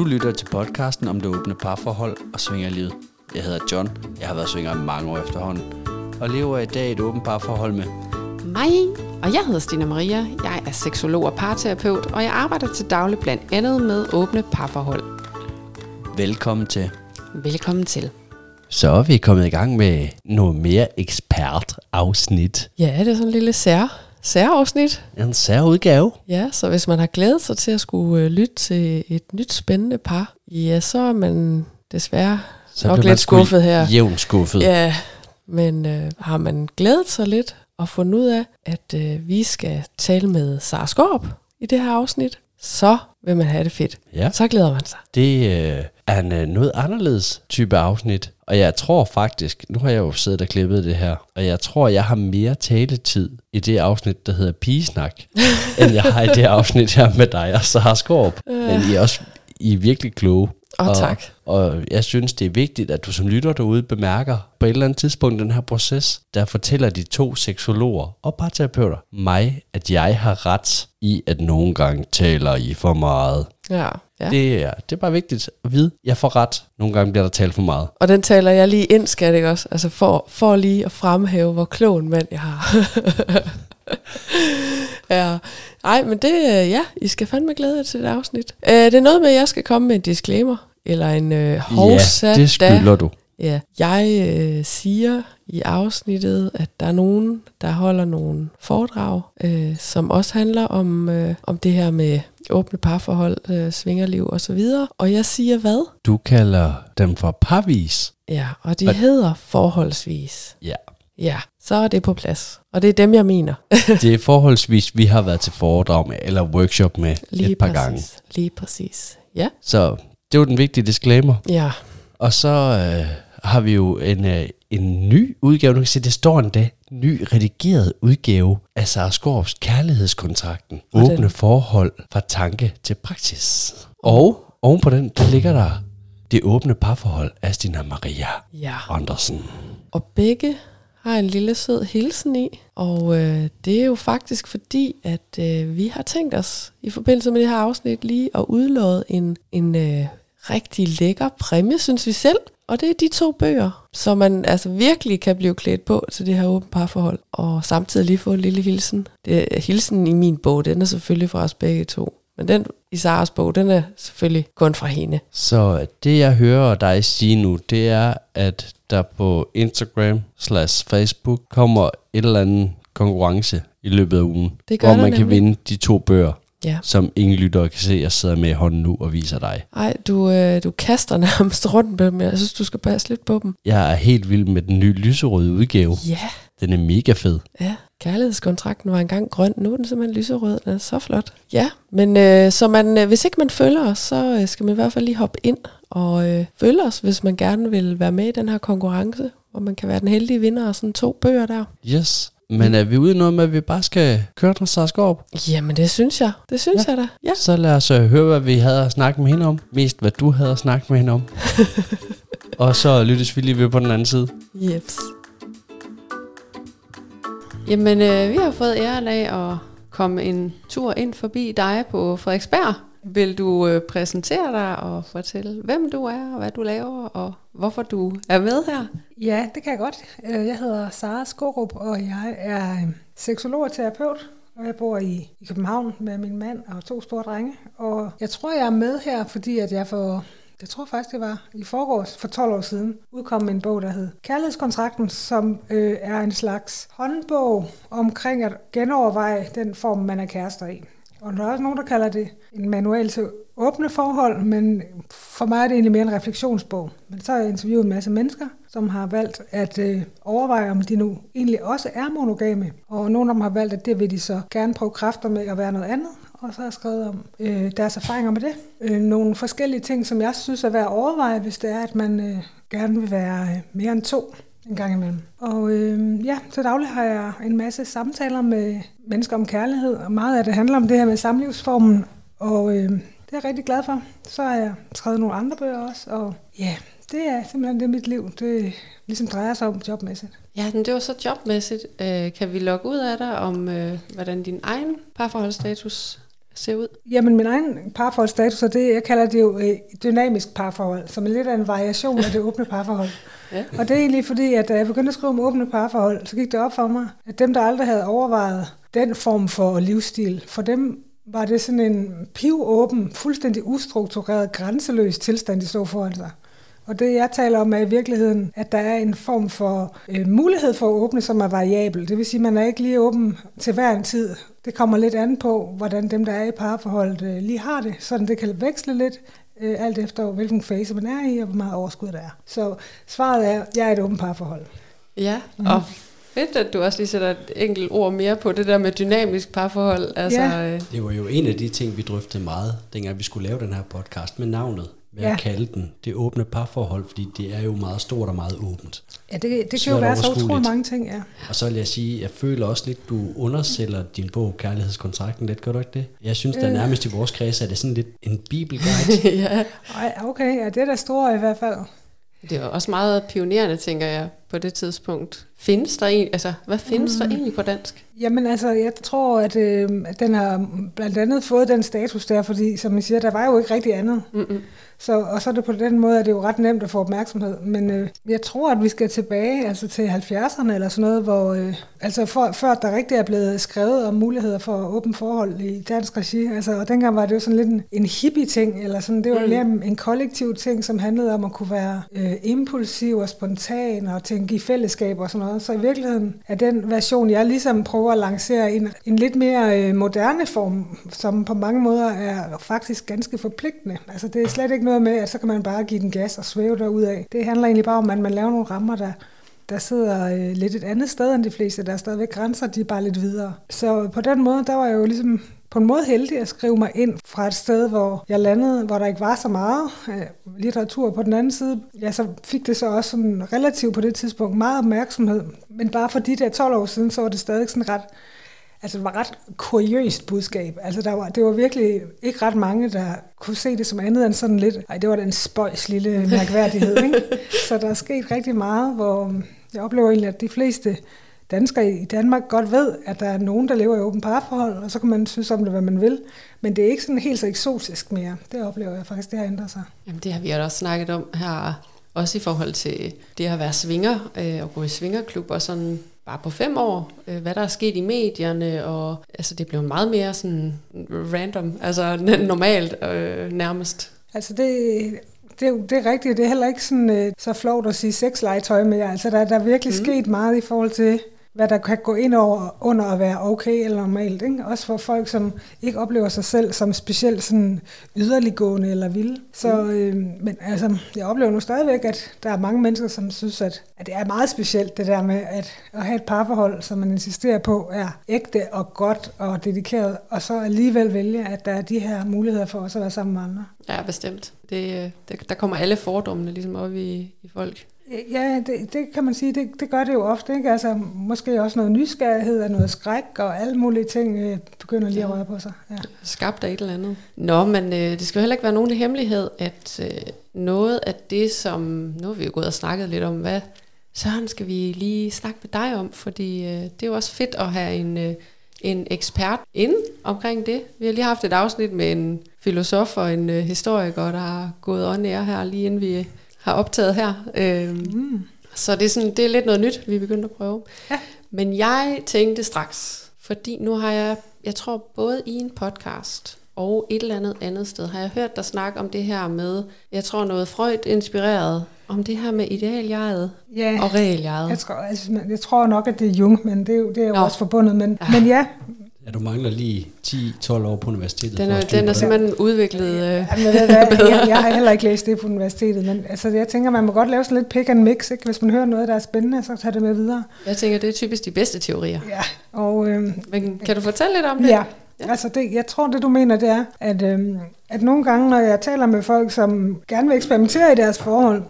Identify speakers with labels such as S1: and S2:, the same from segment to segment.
S1: Du lytter til podcasten om det åbne parforhold og svingerlivet. Jeg hedder John. Jeg har været svinger i mange år efterhånden. Og lever i dag et åbent parforhold med
S2: Mig, og jeg hedder Stina Maria. Jeg er seksolog og parterapeut, og jeg arbejder til daglig blandt andet med åbne parforhold.
S1: Velkommen til.
S2: Velkommen til.
S1: Så er vi kommet i gang med noget mere ekspert-afsnit.
S2: Ja, det er sådan en lille sær, særafsnit.
S1: En særudgave.
S2: Ja, så hvis man har glædet sig til at skulle øh, lytte til et nyt spændende par, ja, så er man desværre
S1: Så
S2: nok lidt skuffet her.
S1: Jævn skuffet.
S2: Ja, men øh, har man glædet sig lidt og fundet ud af, at øh, vi skal tale med Sara Skorp i det her afsnit, så vil man have det fedt.
S1: ja.
S2: Så glæder man sig.
S1: Det øh, er en øh, noget anderledes type afsnit. Og jeg tror faktisk, nu har jeg jo siddet og klippet det her, og jeg tror, jeg har mere taletid i det afsnit, der hedder Pigesnak, end jeg har i det afsnit her med dig og Sara Skorp. Men I er også I er virkelig kloge.
S2: Og, og tak.
S1: Og jeg synes, det er vigtigt, at du som lytter derude bemærker på et eller andet tidspunkt den her proces, der fortæller de to seksologer og parterapeuter mig, at jeg har ret i, at nogle gange taler I for meget.
S2: Ja, ja.
S1: Det, er, det er bare vigtigt at vide. Jeg får ret. Nogle gange bliver der talt for meget.
S2: Og den taler jeg lige ind, skal det ikke også? Altså for, for lige at fremhæve, hvor klog en mand jeg har. ja. Ej, men det, øh, ja, I skal fandme glæde jer til det afsnit. Uh, det er noget med, at jeg skal komme med en disclaimer, eller en uh, hovsa
S1: ja, det skylder du.
S2: Ja, jeg øh, siger i afsnittet, at der er nogen, der holder nogle foredrag, øh, som også handler om, øh, om det her med åbne parforhold, øh, svingerliv og så videre. Og jeg siger hvad?
S1: Du kalder dem for parvis.
S2: Ja, og de
S1: Og-
S2: hedder forholdsvis.
S1: Ja.
S2: Ja, så er det på plads. Og det er dem, jeg mener.
S1: Det er forholdsvis, vi har været til foredrag med, eller workshop med
S2: Lige
S1: et par
S2: præcis.
S1: gange.
S2: Lige præcis. Ja,
S1: Så det var den vigtige disclaimer.
S2: ja.
S1: Og så øh, har vi jo en, øh, en ny udgave. Du kan se, det står endda ny redigeret udgave af Sara Skorps Kærlighedskontrakten.
S2: Og den-
S1: Åbne forhold fra tanke til praksis. Og oven på den, der ligger der det åbne parforhold af Stina Maria
S2: ja.
S1: Andersen.
S2: Og begge har en lille sød hilsen i, og øh, det er jo faktisk fordi, at øh, vi har tænkt os i forbindelse med det her afsnit lige at udlåde en, en øh, rigtig lækker præmie, synes vi selv. Og det er de to bøger, så man altså virkelig kan blive klædt på til det her åbne parforhold, og samtidig lige få en lille hilsen. Det, hilsen i min bog, den er selvfølgelig fra os begge to. Men den i Saras bog, den er selvfølgelig kun fra hende.
S1: Så det jeg hører dig sige nu, det er, at der på Instagram slash Facebook kommer et eller andet konkurrence i løbet af ugen,
S2: Det gør
S1: hvor man kan
S2: nemlig.
S1: vinde de to bøger,
S2: Ja.
S1: som ingen lyttere kan se, jeg sidder med hånden nu og viser dig.
S2: Ej, du, øh, du kaster nærmest rundt med dem. Jeg synes, du skal passe lidt på dem.
S1: Jeg er helt vild med den nye lyserøde udgave.
S2: Ja,
S1: Den er mega fed.
S2: Ja, kærlighedskontrakten var engang grøn, nu er den simpelthen lyserød. Den er så flot. Ja, men øh, så man, øh, hvis ikke man følger os, så øh, skal man i hvert fald lige hoppe ind og øh, følge os, hvis man gerne vil være med i den her konkurrence, hvor man kan være den heldige vinder af sådan to bøger der.
S1: Yes. Men er vi ude i noget med, at vi bare skal køre den Sara Skorp?
S2: Jamen, det synes jeg. Det synes ja. jeg da. Ja.
S1: Så lad os øh, høre, hvad vi havde at snakke med hende om. Mest hvad du havde at snakke med hende om. og så lyttes vi lige ved på den anden side.
S2: Jeps. Jamen, øh, vi har fået æren af at komme en tur ind forbi dig på Frederiksberg. Vil du øh, præsentere dig og fortælle, hvem du er, og hvad du laver, og hvorfor du er med her?
S3: Ja, det kan jeg godt. Øh, jeg hedder Sara Skorup, og jeg er øh, seksolog og terapeut. Og jeg bor i, i København med min mand og to store drenge. Og jeg tror, jeg er med her, fordi at jeg for, jeg tror faktisk, det var i forgårs, for 12 år siden, udkom en bog, der hed Kærlighedskontrakten, som øh, er en slags håndbog omkring at genoverveje den form, man er kærester i. Og der er også nogen, der kalder det en manual til åbne forhold, men for mig er det egentlig mere en refleksionsbog. Men så har jeg interviewet en masse mennesker, som har valgt at øh, overveje, om de nu egentlig også er monogame. Og nogle af dem har valgt, at det vil de så gerne prøve kræfter med at være noget andet. Og så har jeg skrevet om øh, deres erfaringer med det. Øh, nogle forskellige ting, som jeg synes er værd at overveje, hvis det er, at man øh, gerne vil være øh, mere end to en gang imellem. Og øh, ja, så daglig har jeg en masse samtaler med mennesker om kærlighed, og meget af det handler om det her med samlivsformen, og øh, det er jeg rigtig glad for. Så har jeg skrevet nogle andre bøger også, og ja, det er simpelthen det mit liv, det ligesom drejer sig om jobmæssigt.
S2: Ja, men det var så jobmæssigt. Øh, kan vi logge ud af dig om, øh, hvordan din egen parforholdsstatus ser ud?
S3: Jamen, min egen parforholdsstatus er det, jeg kalder det jo øh, dynamisk parforhold, som er lidt af en variation af det åbne parforhold.
S2: Ja.
S3: Og det er egentlig fordi, at da jeg begyndte at skrive om åbne parforhold, så gik det op for mig, at dem, der aldrig havde overvejet den form for livsstil, for dem var det sådan en pivåben, fuldstændig ustruktureret, grænseløs tilstand, de så foran sig. Og det, jeg taler om, er i virkeligheden, at der er en form for øh, mulighed for at åbne, som er variabel. Det vil sige, at man er ikke lige åben til hver en tid. Det kommer lidt an på, hvordan dem, der er i parforholdet, øh, lige har det. Sådan det kan veksle lidt, øh, alt efter hvilken fase man er i, og hvor meget overskud der er. Så svaret er, at jeg er et åbent parforhold.
S2: Ja, mm. og fedt, at du også lige sætter et enkelt ord mere på det der med dynamisk parforhold. Altså,
S3: Ja.
S2: øh,
S1: Det var jo en af de ting, vi drøftede meget, dengang vi skulle lave den her podcast med navnet. Hvad
S3: Ja.
S1: ja. kalde den? Det åbne parforhold, fordi det er jo meget stort og meget åbent.
S3: Ja, det, det kan jo være så utrolig
S1: overskueligt.
S3: mange ting, ja.
S1: Og så vil jeg sige, jeg føler også lidt, du undersælger din bog Kærlighedskontrakten lidt, gør du ikke det? Jeg synes, der
S3: Øh.
S1: nærmest i vores kreds er det sådan lidt en bibelguide.
S2: ja.
S3: Okay, ja, det er da store i hvert fald.
S2: Det var også meget pionerende, tænker jeg, på det tidspunkt. Findes der en, altså, hvad findes mm. der egentlig på dansk?
S3: Jamen altså, jeg tror, at, øh, at den har blandt andet fået den status der, fordi som I siger, der var jo ikke rigtig andet.
S2: Mm-mm.
S3: Så, og så er det på den måde, at det er jo ret nemt at få opmærksomhed. Men øh, jeg tror, at vi skal tilbage altså til 70'erne eller sådan noget, hvor øh, altså for, før der rigtig er blevet skrevet om muligheder for åben forhold i dansk regi. Altså, og dengang var det jo sådan lidt en, en hippie-ting, eller sådan, det var
S2: Mm.
S3: mere en kollektiv ting, som handlede om at kunne være øh, impulsiv og spontan og tænke i fællesskab og sådan noget. Så i virkeligheden er den version, jeg ligesom prøver at lancere en, en lidt mere øh, moderne form, som på mange måder er faktisk ganske forpligtende. Altså det er slet ikke noget med, at så kan man bare give den gas og svæve derud af. Det handler egentlig bare om, at man laver nogle rammer, der, der sidder øh, lidt et andet sted end de fleste. Der er stadigvæk grænser, de er bare lidt videre. Så på den måde, der var jeg jo ligesom på en måde heldig at skrive mig ind fra et sted, hvor jeg landede, hvor der ikke var så meget øh, litteratur. På den anden side, ja, så fik det så også sådan relativt på det tidspunkt meget opmærksomhed. Men bare for de er 12 år siden, så var det stadig sådan ret Altså, det var ret kuriøst budskab. Altså, der var, det var virkelig ikke ret mange, der kunne se det som andet end sådan lidt, ej, det var da en spøjs lille mærkværdighed, ikke? Så der er sket rigtig meget, hvor jeg oplever egentlig, at de fleste danskere i Danmark godt ved, at der er nogen, der lever i åben parforhold, og så kan man synes om det, hvad man vil. Men det er ikke sådan helt så eksotisk mere. Det oplever jeg faktisk, det har ændret sig.
S2: Jamen, det har vi også snakket om her, også i forhold til det at være svinger øh, og gå i svingerklub og sådan bare på fem år, øh, hvad der er sket i medierne, og altså det blev meget mere sådan random, altså normalt øh, nærmest.
S3: Altså det, det, er jo- det er rigtigt. Det er heller ikke sådan, øh, så flot at sige sexlegetøj mere. Altså der, der er virkelig mm. sket meget i forhold til, hvad der kan gå ind over under at være okay eller normalt. Ikke? Også for folk, som ikke oplever sig selv som specielt sådan yderliggående eller vilde. Så, øh, men altså, jeg oplever nu stadigvæk, at der er mange mennesker, som synes, at, at det er meget specielt det der med at, at have et parforhold, som man insisterer på er ægte og godt og dedikeret, og så alligevel vælge, at der er de her muligheder for også at være sammen med andre.
S2: Ja, bestemt. Det, øh, det, der kommer alle fordommene ligesom op i, i folk.
S3: Ja, det, det kan man sige, det, det gør det jo ofte. Ikke? Altså, måske også noget nysgerrighed og noget skræk og alle mulige ting øh, begynder lige at røre på sig. Ja.
S2: Skabt af et eller andet. Nå, men øh, det skal jo heller ikke være nogen hemmelighed, at øh, noget af det, som... Nu har vi jo gået og snakket lidt om, hvad Søren skal vi lige snakke med dig om, fordi øh, det er jo også fedt at have en, øh, en ekspert ind omkring det. Vi har lige haft et afsnit med en filosof og en øh, historiker, der har gået on air her, lige inden vi har optaget her. Øh,
S3: Mm.
S2: så det er, sådan, det er lidt noget nyt, vi er begyndt at prøve.
S3: Ja.
S2: Men jeg tænkte straks, fordi nu har jeg, jeg tror både i en podcast og et eller andet andet sted, har jeg hørt dig snakke om det her med, jeg tror noget Freud inspireret, om det her med idealjeget
S3: Ja,
S2: og realjeget.
S3: jeg tror, altså, jeg tror nok, at det er Jung, men det er jo, det er jo
S2: Nå.
S3: også forbundet. Men,
S2: Ah.
S3: men ja,
S1: Ja, du mangler lige 10-12 år på universitetet.
S2: Den er, den er
S1: det.
S2: simpelthen udviklet. Øh,
S3: Jamen, ved du hvad, jeg, jeg har heller ikke læst det på universitetet, men altså, jeg tænker, man må godt lave sådan lidt pick and mix. Ikke? Hvis man hører noget, der er spændende, så tager det med videre.
S2: jeg tænker, det er typisk de bedste teorier.
S3: Ja, og øh,
S2: Men kan du fortælle lidt om det?
S3: Ja, altså det, jeg tror, det du mener, det er, at, øhm, at nogle gange, når jeg taler med folk, som gerne vil eksperimentere i deres forhold,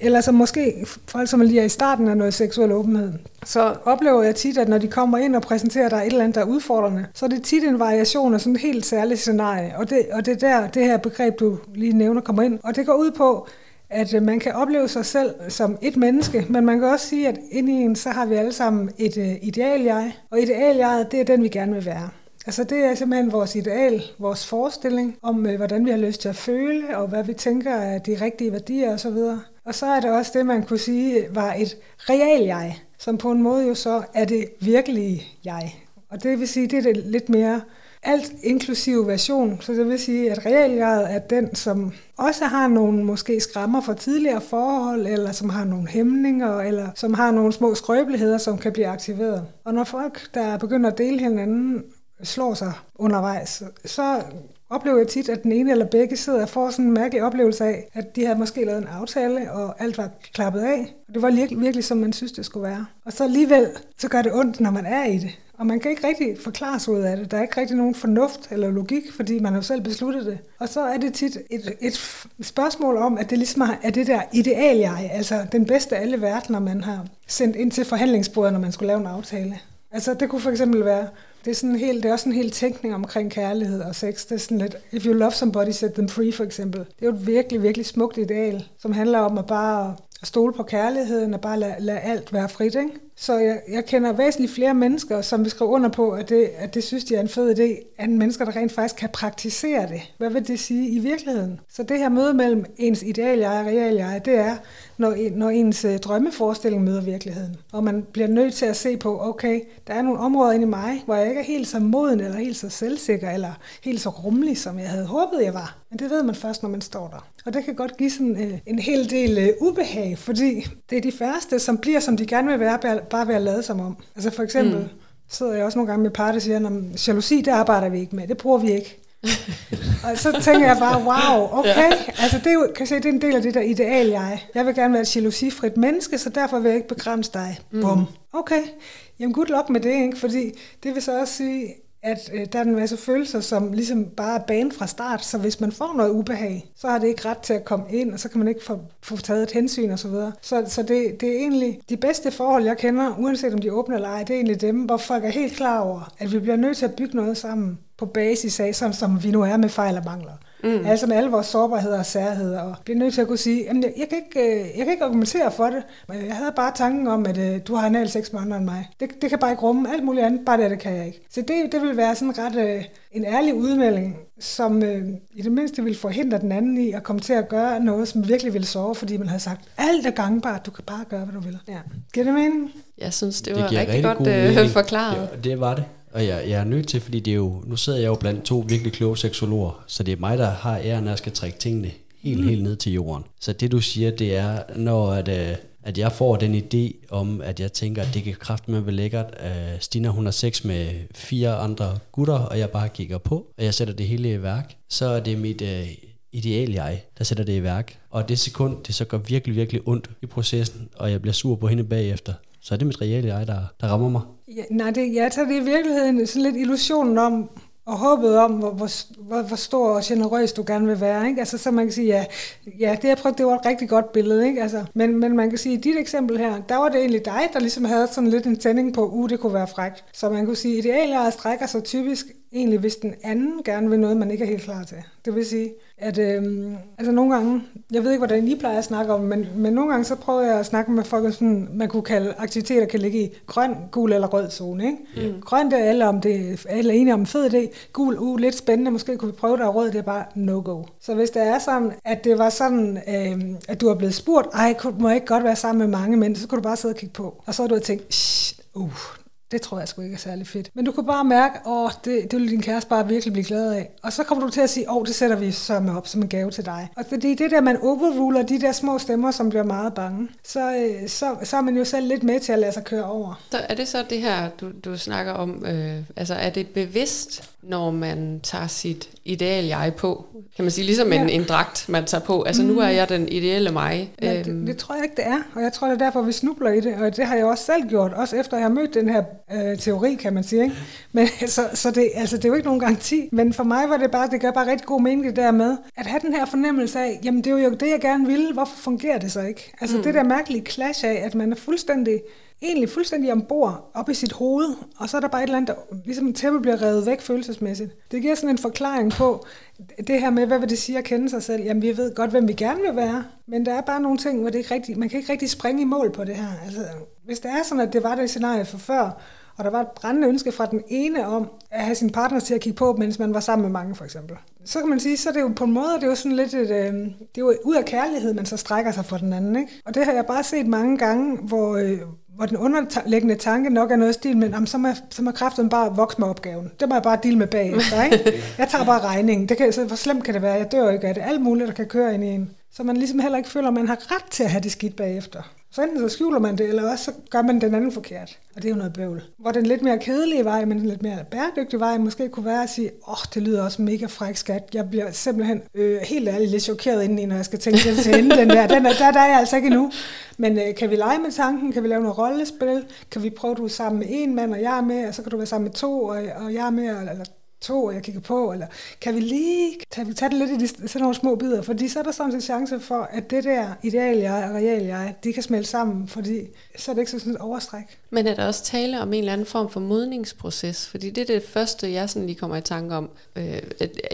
S3: eller som måske folk, som lige er i starten af noget seksuel åbenhed, så oplever jeg tit, at når de kommer ind og præsenterer dig et eller andet, der er udfordrende, så er det tit en variation af sådan et helt særligt scenarie. Og det, og det er der, det her begreb, du lige nævner, kommer ind. Og det går ud på, at øh, man kan opleve sig selv som et menneske, men man kan også sige, at inde i en, så har vi alle sammen et øh, ideal-jeg, og ideal-jeget, det er den, vi gerne vil være. Altså det er simpelthen vores ideal, vores forestilling om, øh, hvordan vi har lyst til at føle, og hvad vi tænker er de rigtige værdier osv. Og så er det også det, man kunne sige var et real jeg, som på en måde jo så er det virkelige jeg. Og det vil sige, det er det lidt mere alt inklusiv version. Så det vil sige, at realjeget er den, som også har nogle måske skrammer fra tidligere forhold, eller som har nogle hæmninger, eller som har nogle små skrøbeligheder, som kan blive aktiveret. Og når folk, der begynder at dele hinanden, slår sig undervejs, så oplever jeg tit, at den ene eller begge sidder og får sådan en mærkelig oplevelse af, at de havde måske lavet en aftale, og alt var klappet af. Og det var virkelig, virkelig, som man synes, det skulle være. Og så alligevel, så gør det ondt, når man er i det. Og man kan ikke rigtig forklare sig ud af det. Der er ikke rigtig nogen fornuft eller logik, fordi man har selv besluttet det. Og så er det tit et, et spørgsmål om, at det ligesom er det der ideal jeg, altså den bedste af alle verdener, man har sendt ind til forhandlingsbordet, når man skulle lave en aftale. Altså det kunne for eksempel være, det er, sådan helt, det er også en hel tænkning omkring kærlighed og sex. Det er sådan lidt, if you love somebody, set them free for eksempel. Det er jo et virkelig, virkelig smukt ideal, som handler om at bare at stole på kærligheden og bare lade, lade alt være frit. Ikke? Så jeg, jeg kender væsentligt flere mennesker, som vil skrive under på, at det, at det synes, de er en fed idé, at mennesker, der rent faktisk kan praktisere det. Hvad vil det sige i virkeligheden? Så det her møde mellem ens ideal jeg og real jeg, det er, når, når ens øh, drømmeforestilling møder virkeligheden. Og man bliver nødt til at se på, okay, der er nogle områder inde i mig, hvor jeg ikke er helt så moden, eller helt så selvsikker, eller helt så rummelig, som jeg havde håbet, jeg var. Men det ved man først, når man står der. Og det kan godt give sådan øh, en hel del øh, ubehag, fordi det er de færreste, som bliver, som de gerne vil være, bare ved at lade som om. Altså for eksempel mm. sidder jeg også nogle gange med par, der siger, at jalousi, det arbejder vi ikke med, det bruger vi ikke. Og så tænker jeg bare, wow, okay. Ja. Altså det er jo, kan se, det er en del af det der ideal, jeg. Jeg vil gerne være et jalousifrit menneske, så derfor vil jeg ikke begrænse dig. Mm. Bum. Okay. Jamen good luck med det, ikke? Fordi det vil så også sige, at øh, der er en masse følelser, som ligesom bare er banen fra start, så hvis man får noget ubehag, så har det ikke ret til at komme ind, og så kan man ikke få, få taget et hensyn osv. Så, videre. så, så det, det er egentlig de bedste forhold, jeg kender, uanset om de er åbne eller ej, det er egentlig dem, hvor folk er helt klar over, at vi bliver nødt til at bygge noget sammen på basis af, sådan som vi nu er med fejl og mangler. Mm. Altså med alle vores sårbarheder og særheder. Og bliver nødt til at kunne sige, jamen jeg, jeg, kan ikke, øh, jeg kan ikke argumentere for det, men jeg havde bare tanken om, at uh, du har anal sex med andre end mig. Det, det kan bare ikke rumme alt muligt andet, bare det, det kan jeg ikke. Så det, det vil være sådan ret uh, en ærlig udmelding, som uh, i det mindste vil forhindre den anden i at komme til at gøre noget, som virkelig vil sove, fordi man havde sagt, alt er gangbart, du kan bare gøre, hvad du vil. Ja. Giver det mening?
S2: Jeg synes, det var det rigtig, rigtig godt uh, forklaret.
S1: Det, det var det. Og jeg, jeg er nødt til, fordi det er jo, nu sidder jeg jo blandt to virkelig kloge seksologer, så det er mig, der har æren, at jeg skal trække tingene helt, mm. helt ned til jorden. Så det du siger, det er, når at, øh, at jeg får den idé om, at jeg tænker, at det kan kraft med være lækkert. Uh, Stina, hun har sex med fire andre gutter, og jeg bare kigger på, og jeg sætter det hele i værk. Så er det mit uh, ideal jeg, der sætter det i værk. Og det sekund, det så går virkelig, virkelig ondt i processen, og jeg bliver sur på hende bagefter, så er det mit reelle jeg, der, der rammer mig.
S3: Ja, nej, det, ja, så det i virkeligheden sådan lidt illusionen om, og håbet om, hvor, hvor, hvor, hvor stor og generøs du gerne vil være. Ikke? Altså, så man kan sige, ja, ja det, jeg prøvede, det var et rigtig godt billede. Ikke? Altså, men, men man kan sige, at i dit eksempel her, der var det egentlig dig, der ligesom havde sådan lidt en tænding på, uh, det kunne være frækt. Så man kunne sige, idealer strækker sig typisk egentlig, hvis den anden gerne vil noget, man ikke er helt klar til. Det vil sige, at øh, altså nogle gange, jeg ved ikke, hvordan I plejer at snakke om, men, men nogle gange så prøver jeg at snakke med folk, sådan, man kunne kalde aktiviteter, kan ligge i grøn, gul eller rød zone. Ikke? Mm. Grøn, det er alle, om det, alle er enige om en fed idé. Gul, uh, lidt spændende, måske kunne vi prøve det, og rød, det er bare no-go. Så hvis det er sådan, at det var sådan, øh, at du har blevet spurgt, ej, må jeg ikke godt være sammen med mange mænd, så kunne du bare sidde og kigge på. Og så har du tænkt, uh, det tror jeg sgu ikke er særlig fedt. Men du kan bare mærke, at det, det vil din kæreste bare virkelig blive glad af. Og så kommer du til at sige, åh, det sætter vi så med op som en gave til dig. Og fordi det der, man overruler de der små stemmer, som bliver meget bange, så, øh, så, så er man jo selv lidt med til at lade sig køre over.
S2: Så er det så det her, du, du snakker om, øh, altså er det bevidst, når man tager sit ideal jeg på? Kan man sige, ligesom ja. en, en dragt, man tager på. Altså mm. nu er jeg den ideelle mig.
S3: Ja, det, øhm. det tror jeg ikke, det er. Og jeg tror, det er derfor, vi snubler i det. Og det har jeg også selv gjort, også efter jeg har mødt den her øh, teori, kan man sige. Ikke? Men, så så det, altså, det er jo ikke nogen garanti. Men for mig var det bare, det gør bare rigtig god mening det der med, at have den her fornemmelse af, jamen det er jo det, jeg gerne ville. Hvorfor fungerer det så ikke? Altså mm. det der mærkelige clash af, at man er fuldstændig egentlig fuldstændig ombord op i sit hoved, og så er der bare et eller andet, der ligesom en tæppe bliver revet væk følelsesmæssigt. Det giver sådan en forklaring på det her med, hvad vil det sige at kende sig selv? Jamen, vi ved godt, hvem vi gerne vil være, men der er bare nogle ting, hvor det ikke rigtig, man kan ikke rigtig springe i mål på det her. Altså, hvis det er sådan, at det var det scenarie for før, og der var et brændende ønske fra den ene om at have sin partner til at kigge på, mens man var sammen med mange, for eksempel. Så kan man sige, så er det jo på en måde, det er jo sådan lidt et, øh, det er jo ud af kærlighed, man så strækker sig for den anden, ikke? Og det har jeg bare set mange gange, hvor, øh, hvor den underliggende tanke nok er noget stil, men jamen, så, må, så må kræften bare vokse med opgaven. Det må jeg bare deal med bagefter, ikke? Jeg tager bare regningen. Det kan, så hvor slemt kan det være? Jeg dør ikke af det. Alt muligt, der kan køre ind i en. Så man ligesom heller ikke føler, at man har ret til at have det skidt bagefter. Så enten så skjuler man det, eller også så gør man den anden forkert. Og det er jo noget bøvl. Hvor den lidt mere kedelige vej, men den lidt mere bæredygtige vej, måske kunne være at sige, åh, oh, det lyder også mega fræk skat. Jeg bliver simpelthen øh, helt ærligt lidt chokeret indeni, når jeg skal tænke det til hende, den der. Den er, der, der er jeg altså ikke endnu. Men øh, kan vi lege med tanken? Kan vi lave noget rollespil? Kan vi prøve, at du er sammen med en mand, og jeg er med, og så kan du være sammen med to, og, og jeg er med, eller to, og jeg kigger på, eller kan vi lige kan vi tage det lidt i de, sådan nogle små bidder, fordi så er der sådan en chance for, at det der ideal jeg og real jeg, de kan smelte sammen, fordi så er det ikke sådan et overstræk.
S2: Men er der også tale om en eller anden form for modningsproces? Fordi det er det første, jeg sådan lige kommer i tanke om. Øh,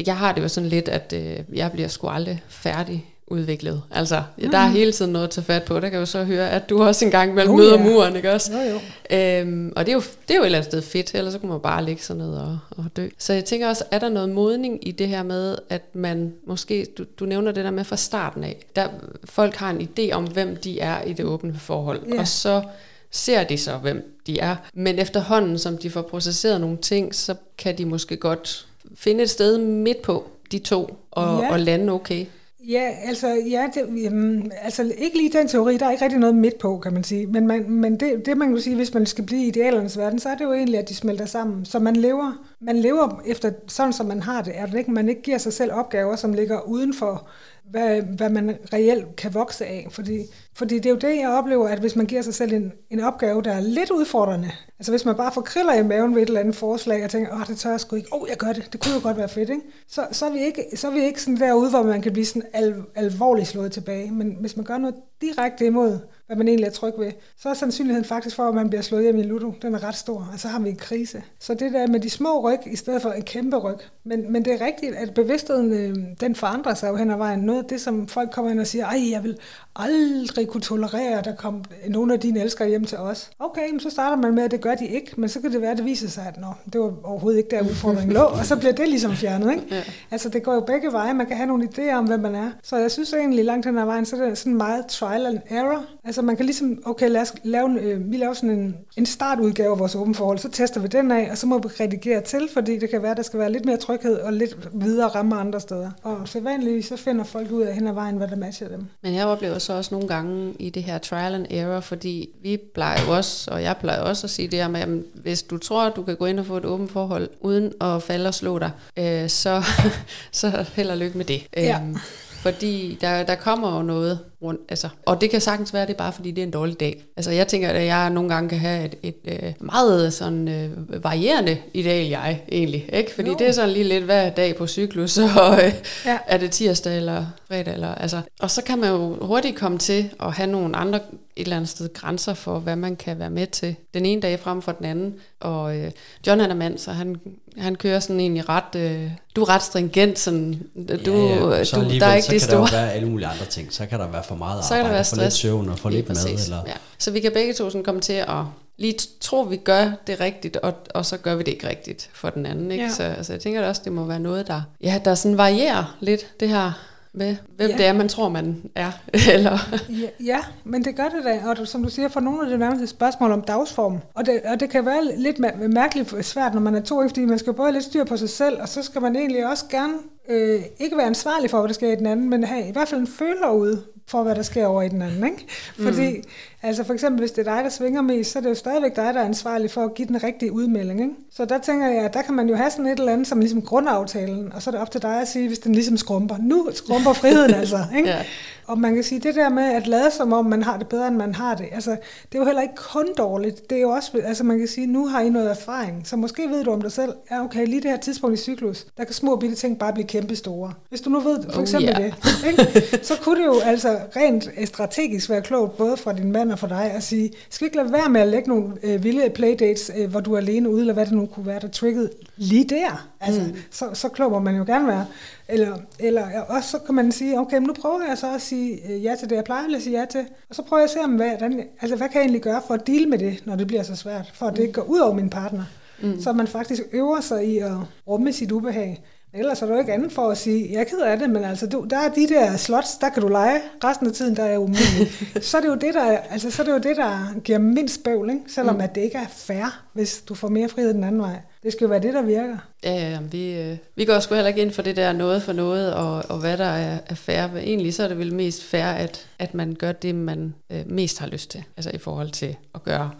S2: jeg har det jo sådan lidt, at øh, jeg bliver sgu aldrig færdig udviklet. Altså, mm. der er hele tiden noget at tage fat på. Der kan jeg jo så høre, at du også engang mellem oh, møder ja. muren, ikke også?
S3: Jo, jo.
S2: Øhm, og det er, jo, det er jo et eller andet sted fedt, ellers så kunne man bare ligge sådan ned og, og dø. Så jeg tænker også, er der noget modning i det her med, at man måske, du, du nævner det der med fra starten af, der folk har en idé om, hvem de er i det åbne forhold, yeah. og så ser de så, hvem de er. Men efterhånden, som de får processeret nogle ting, så kan de måske godt finde et sted midt på, de to, og, ja. og lande okay.
S3: Ja, altså, ja, det, jamen, altså ikke lige den teori, der er ikke rigtig noget midt på, kan man sige. Men, man, men det, det, man kan sige, hvis man skal blive i idealernes verden, så er det jo egentlig, at de smelter sammen. Så man lever, man lever efter sådan, som man har det. Er det ikke, man ikke giver sig selv opgaver, som ligger uden for hvad, hvad man reelt kan vokse af. Fordi, fordi det er jo det, jeg oplever, at hvis man giver sig selv en, en opgave, der er lidt udfordrende, altså hvis man bare får kriller i maven ved et eller andet forslag, og tænker, åh, det tør jeg sgu ikke, åh, oh, jeg gør det, det kunne jo godt være fedt, ikke? Så, så, er vi ikke, så er vi ikke sådan derude, hvor man kan blive sådan al, alvorligt slået tilbage. Men hvis man gør noget direkte imod, hvad man egentlig er tryg ved, så er sandsynligheden faktisk for, at man bliver slået hjem i Ludo, den er ret stor. Altså har vi en krise. Så det der med de små ryg, i stedet for en kæmpe ryg. Men, men det er rigtigt, at bevidstheden, øh, den forandrer sig jo hen ad vejen. Noget af det, som folk kommer ind og siger, ej, jeg vil aldrig kunne tolerere, at der kom nogen af dine elskere hjem til os. Okay, men så starter man med, at det gør de ikke, men så kan det være, at det viser sig, at nå, det var overhovedet ikke der udfordringen lå, og så bliver det ligesom fjernet. Ikke? Ja. Altså det går jo begge veje, man kan have nogle idéer om, hvem man er. Så jeg synes egentlig langt hen ad vejen, så er det sådan meget trial and error. Altså man kan ligesom, okay, lad os lave, øh, vi laver sådan en, en startudgave af vores åben forhold, så tester vi den af, og så må vi redigere til, fordi det kan være, der skal være lidt mere tryghed og lidt videre rammer andre steder. Og så vanligvis så finder folk ud af hen ad vejen, hvad der matcher dem.
S2: Men jeg oplever så også nogle gange i det her trial and error, fordi vi plejer jo også, og jeg plejer også at sige det her med, at hvis du tror, at du kan gå ind og få et åbent forhold, uden at falde og slå dig, øh, så, så held og lykke med det. Ja. Øhm, fordi der, der kommer jo noget rundt, altså, og det kan sagtens være, det er bare fordi, det er en dårlig dag. Altså jeg tænker, at jeg nogle gange kan have et, et, et øh, meget sådan øh, varierende ideal jeg egentlig, ikke? Fordi jo. det er sådan lige lidt hver dag på cyklus, og øh, ja. er det tirsdag eller fredag, eller, altså, og så kan man jo hurtigt komme til at have nogle andre et eller andet sted grænser for, hvad man kan være med til den ene dag frem for den anden. Og øh, John han er mand, så han, han kører sådan egentlig ret, øh, du er ret stringent, sådan, du,
S1: ja, ja. Så du, der er ikke så kan store... der jo være alle mulige andre ting. Så kan der være for meget arbejde, så kan der være stress. for lidt søvn og for lidt mad. Eller... Ja.
S2: Så vi kan begge to sådan komme til at lige tro, vi gør det rigtigt, og, og så gør vi det ikke rigtigt for den anden. Ikke? Ja. Så altså, jeg tænker også, det må være noget, der, ja, der sådan varierer lidt, det her med, hvem ja. det er, man tror, man er. Eller?
S3: Ja, ja, men det gør det da. Og som du siger, for nogle af det nærmest et spørgsmål om dagsform. Og det, og det kan være lidt mærkeligt svært, når man er to, fordi man skal både lidt styr på sig selv, og så skal man egentlig også gerne øh, ikke være ansvarlig for, hvad der sker i den anden, men have i hvert fald en føler ud for, hvad der sker over i den anden. Ikke? Fordi, mm. altså for eksempel, hvis det er dig, der svinger mest, så er det jo stadigvæk dig, der er ansvarlig for at give den rigtige udmelding. Ikke? Så der tænker jeg, at der kan man jo have sådan et eller andet som ligesom grundaftalen, og så er det op til dig at sige, hvis den ligesom skrumper. Nu skrumper friheden altså. Ikke? ja. Og man kan sige, det der med at lade som om, man har det bedre, end man har det, altså, det er jo heller ikke kun dårligt. Det er jo også, altså man kan sige, nu har I noget erfaring, så måske ved du om dig selv, ja okay, lige det her tidspunkt i cyklus, der kan små bitte ting bare blive kæmpe store. Hvis du nu ved for oh, eksempel oh, yeah. det, ikke? så kunne det jo altså rent strategisk være klogt, både fra din mand og for dig, at sige, skal vi ikke lade være med at lægge nogle øh, vilde playdates, øh, hvor du er alene ude, eller hvad det nu kunne være, der triggede lige der. Altså, mm. så, så klog må man jo gerne være. Eller, eller også så kan man sige, okay, men nu prøver jeg så at sige øh, ja til det, jeg plejer at sige ja til. Og så prøver jeg at se, om, hvad, den, altså, hvad kan jeg egentlig gøre for at dele med det, når det bliver så svært, for at det ikke går ud over min partner. Mm. Så man faktisk øver sig i at rumme sit ubehag. Ellers er der jo ikke andet for at sige, jeg er ked af det, men altså, du, der er de der slots, der kan du lege. Resten af tiden, der er umuligt. så er det jo det, der, altså, så er det, jo det, der giver mindst bøvl, ikke? selvom mm. at det ikke er fair, hvis du får mere frihed den anden vej. Det skal jo være det, der virker.
S2: Ja, ja vi, øh, vi går sgu heller ikke ind for det der noget for noget, og, og hvad der er, er fair. Men egentlig så er det vel mest fair, at, at man gør det, man øh, mest har lyst til. Altså i forhold til at gøre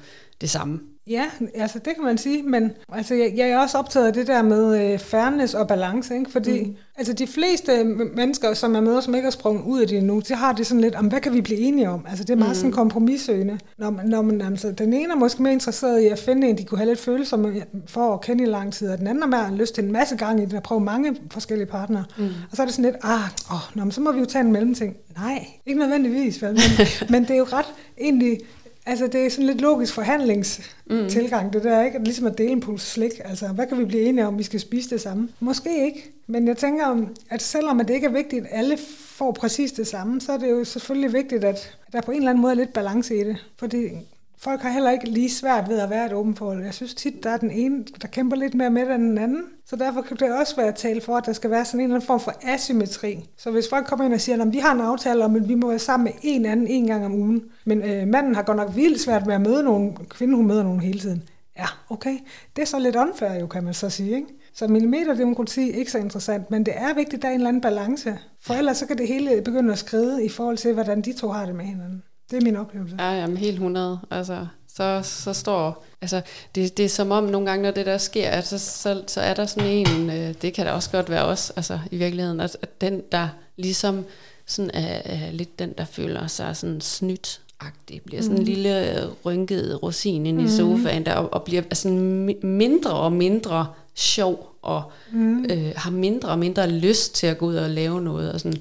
S2: det samme.
S3: Ja, altså det kan man sige, men altså, jeg, jeg er også optaget af det der med øh, fairness og balance, ikke? fordi mm. altså, de fleste mennesker, som er med, som ikke har sprunget ud af det endnu, de har det sådan lidt, om hvad kan vi blive enige om? Altså det er meget mm. sådan kompromissøgende. Når, man, når man, altså, den ene er måske mere interesseret i at finde en, de kunne have lidt følelser for at kende i lang tid, og den anden er mere lyst til en masse gange i det, at prøve mange forskellige partnere. Mm. Og så er det sådan lidt, ah, åh, nå, så må vi jo tage en mellemting. Nej, ikke nødvendigvis, vel? Men, men det er jo ret egentlig Altså, det er sådan lidt logisk forhandlingstilgang, mm. det der, ikke? Ligesom at dele en pose slik. Altså, hvad kan vi blive enige om, vi skal spise det samme? Måske ikke. Men jeg tænker, at selvom det ikke er vigtigt, at alle får præcis det samme, så er det jo selvfølgelig vigtigt, at der på en eller anden måde er lidt balance i det. Fordi folk har heller ikke lige svært ved at være et åbent forhold. Jeg synes tit, der er den ene, der kæmper lidt mere med det end den anden. Så derfor kan det også være tale for, at der skal være sådan en eller anden form for asymmetri. Så hvis folk kommer ind og siger, at vi har en aftale om, at vi må være sammen med en anden en gang om ugen, men øh, manden har godt nok vildt svært med at møde nogen, kvinden hun møder nogen hele tiden. Ja, okay. Det er så lidt unfair jo, kan man så sige, ikke? Så millimeterdemokrati er ikke så interessant, men det er vigtigt, at der er en eller anden balance. For ellers så kan det hele begynde at skride i forhold til, hvordan de to har det med hinanden. Det er min oplevelse.
S2: Ja, jamen helt 100. Altså, så, så står... Altså, det, det er som om nogle gange, når det der sker, at så, så, så er der sådan en... Øh, det kan da også godt være os, altså i virkeligheden, at, at den, der ligesom sådan er, er lidt den, der føler sig sådan snydt agtig bliver sådan mm. en lille rynket rosin ind i mm. sofaen der, og, og bliver sådan mindre og mindre sjov og mm. øh, har mindre og mindre lyst til at gå ud og lave noget og sådan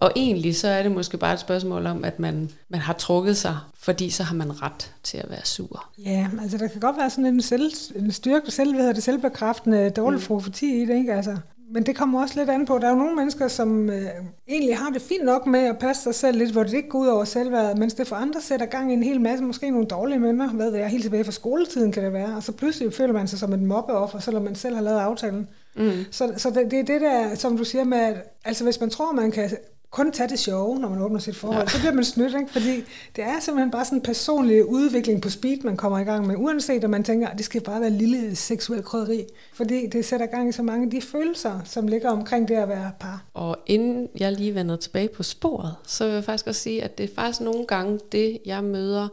S2: og egentlig så er det måske bare et spørgsmål om, at man, man har trukket sig, fordi så har man ret til at være sur.
S3: Ja, altså der kan godt være sådan en, selv, en styrke, selv, hvad det, selvbekræftende dårlig mm. profeti i det, ikke? Altså, men det kommer også lidt an på, der er jo nogle mennesker, som øh, egentlig har det fint nok med at passe sig selv lidt, hvor det ikke går ud over selvværdet, mens det for andre sætter gang i en hel masse, måske nogle dårlige mønner, hvad det er, helt tilbage fra skoletiden kan det være, og så pludselig føler man sig som et mobbeoffer, selvom man selv har lavet aftalen. Mm. Så, så det, det er det der, som du siger med, at altså hvis man tror, man kan kun tage det sjove, når man åbner sit forhold, ja. så bliver man snydt, ikke? fordi det er simpelthen bare sådan en personlig udvikling på speed, man kommer i gang med, uanset om man tænker, at det skal bare være lille seksuel krydderi, fordi det sætter gang i så mange af de følelser, som ligger omkring det at være par.
S2: Og inden jeg lige vender tilbage på sporet, så vil jeg faktisk også sige, at det er faktisk nogle gange det, jeg møder,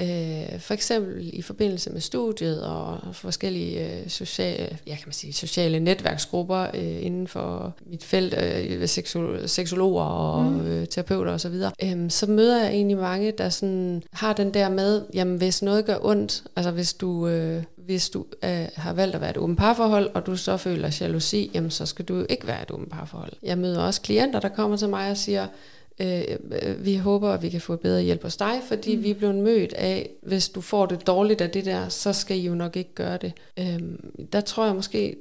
S2: Øh, for eksempel i forbindelse med studiet og forskellige øh, sociale, ja, kan man sige, sociale netværksgrupper øh, inden for mit felt, øh, seksologer og mm. øh, terapeuter osv., så, øh, så møder jeg egentlig mange, der sådan har den der med, jamen hvis noget gør ondt, altså hvis du, øh, hvis du øh, har valgt at være et åbent parforhold, og du så føler jalousi, jamen så skal du ikke være et åbent parforhold. Jeg møder også klienter, der kommer til mig og siger, øh, øh, vi håber, at vi kan få bedre hjælp hos dig, fordi mm. vi er blevet mødt af, hvis du får det dårligt af det der, så skal I jo nok ikke gøre det. Øh, der tror jeg måske,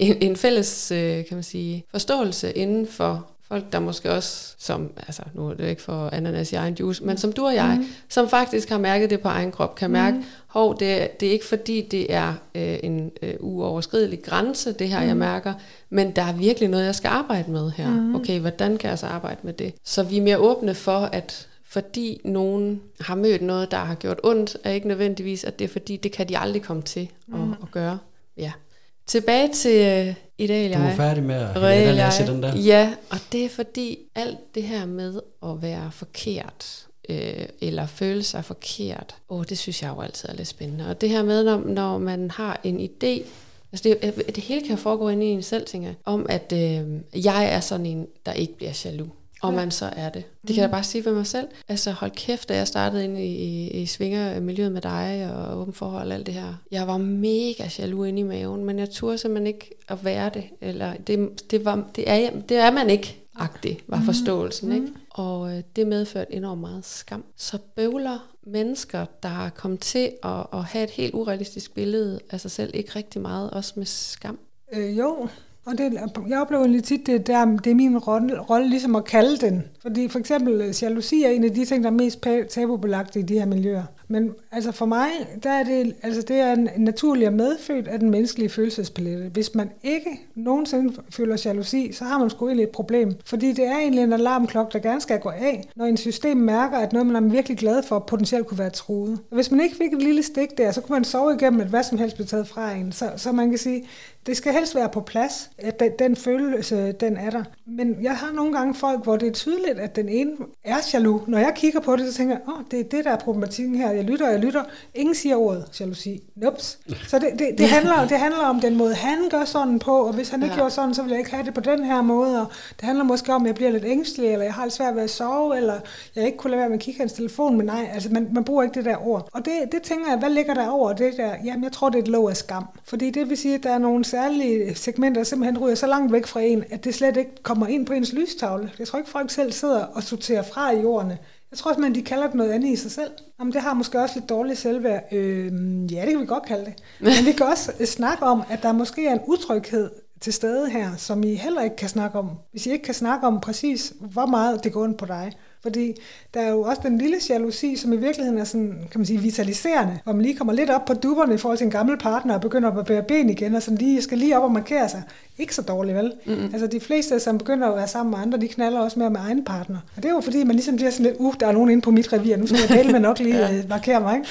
S2: en, en fælles øh, kan man sige, forståelse inden for folk, der måske også, som, altså nu er det ikke for ananas i egen juice, men som du og jeg, mm. som faktisk har mærket det på egen krop, kan mærke, mm. hov, det, det er ikke fordi, det er øh, en øh, uoverskridelig grænse, det her, mm. jeg mærker, men der er virkelig noget, jeg skal arbejde med her. Mm. Okay, hvordan kan jeg så arbejde med det? Så vi er mere åbne for, at fordi nogen har mødt noget, der har gjort ondt, er ikke nødvendigvis, at det er fordi, det kan de aldrig komme til mm. at, at gøre. Ja. Tilbage til i dag,
S1: jeg. Du er færdig med at læse den der.
S2: Ja, og det er fordi alt det her med at være forkert, øh, eller føle sig forkert, åh, det synes jeg jo altid er lidt spændende. Og det her med, når, når man har en idé, altså det, det hele kan foregå ind i en selv, tænker jeg, om at øh, jeg er sådan en, der ikke bliver jaloux og man så er det. Det kan jeg mm. bare sige for mig selv. Altså hold kæft, da jeg startede ind i, i, i svingermiljøet med dig og åben forhold og alt det her. Jeg var mega jaloux inde i maven, men jeg turde simpelthen ikke at være det. Eller det, det, var, det, er, det er man ikke agtig, var mm. forståelsen. Mm. Ikke? Og øh, det medførte enormt meget skam. Så bøvler mennesker, der er kommet til at, at have et helt urealistisk billede af sig selv, ikke rigtig meget, også med skam.
S3: Øh, jo, og det, jeg oplever lidt tit, det, der, det er min rolle, rolle ligesom at kalde den. Fordi for eksempel øh, jalousi er en af de ting, der er mest tabubelagte i de her miljøer. Men altså for mig, der er det, altså det er en naturlig og medfødt af den menneskelige følelsespalette. Hvis man ikke nogensinde føler jalousi, så har man sgu egentlig et problem. Fordi det er egentlig en alarmklokke, der gerne skal gå af, når en system mærker, at noget, man er virkelig glad for, potentielt kunne være truet. Og hvis man ikke fik et lille stik der, så kunne man sove igennem, at hvad som helst blev taget fra en. Så, så man kan sige, det skal helst være på plads, at den, den følelse, den er der. Men jeg har nogle gange folk, hvor det er tydeligt, at den ene er jaloux. Når jeg kigger på det, så tænker jeg, åh, oh, det er det, der er problematikken her. Jeg lytter, jeg lytter. Ingen siger ordet jalousi. Nups. Så det, det, det, handler, det handler om den måde, han gør sådan på, og hvis han ikke ja. gjorde sådan, så vil jeg ikke have det på den her måde. Og det handler måske om, at jeg bliver lidt ængstelig, eller jeg har lidt svært ved at sove, eller jeg ikke kunne lade være med at kigge hans telefon, men nej, altså man, man bruger ikke det der ord. Og det, det tænker jeg, hvad ligger der over det der? Jamen, jeg tror, det er et lov af skam. Fordi det vil sige, at der er nogle særlige segmenter, simpelthen ryger så langt væk fra en, at det slet ikke kommer ind på ens lystavle. Jeg tror ikke, folk selv sidder og sorterer fra i ordene. Jeg tror simpelthen, de kalder det noget andet i sig selv. Jamen, det har måske også lidt dårligt selvværd. Øh, ja, det kan vi godt kalde det. Men vi kan også øh, snakke om, at der måske er en utryghed til stede her, som I heller ikke kan snakke om. Hvis I ikke kan snakke om præcis, hvor meget det går ondt på dig. Fordi der er jo også den lille jalousi, som i virkeligheden er sådan, kan man sige, vitaliserende, hvor man lige kommer lidt op på dupperne i forhold til en gammel partner og begynder at bære ben igen, og sådan lige, skal lige op og markere sig. Ikke så dårligt, vel? Mm-hmm. Altså de fleste, som begynder at være sammen med andre, de knaller også mere med egen partner. Og det er jo fordi, man ligesom bliver sådan lidt, uh, der er nogen inde på mit revir, nu skal jeg dele med nok lige ja. Øh, markere mig, ikke?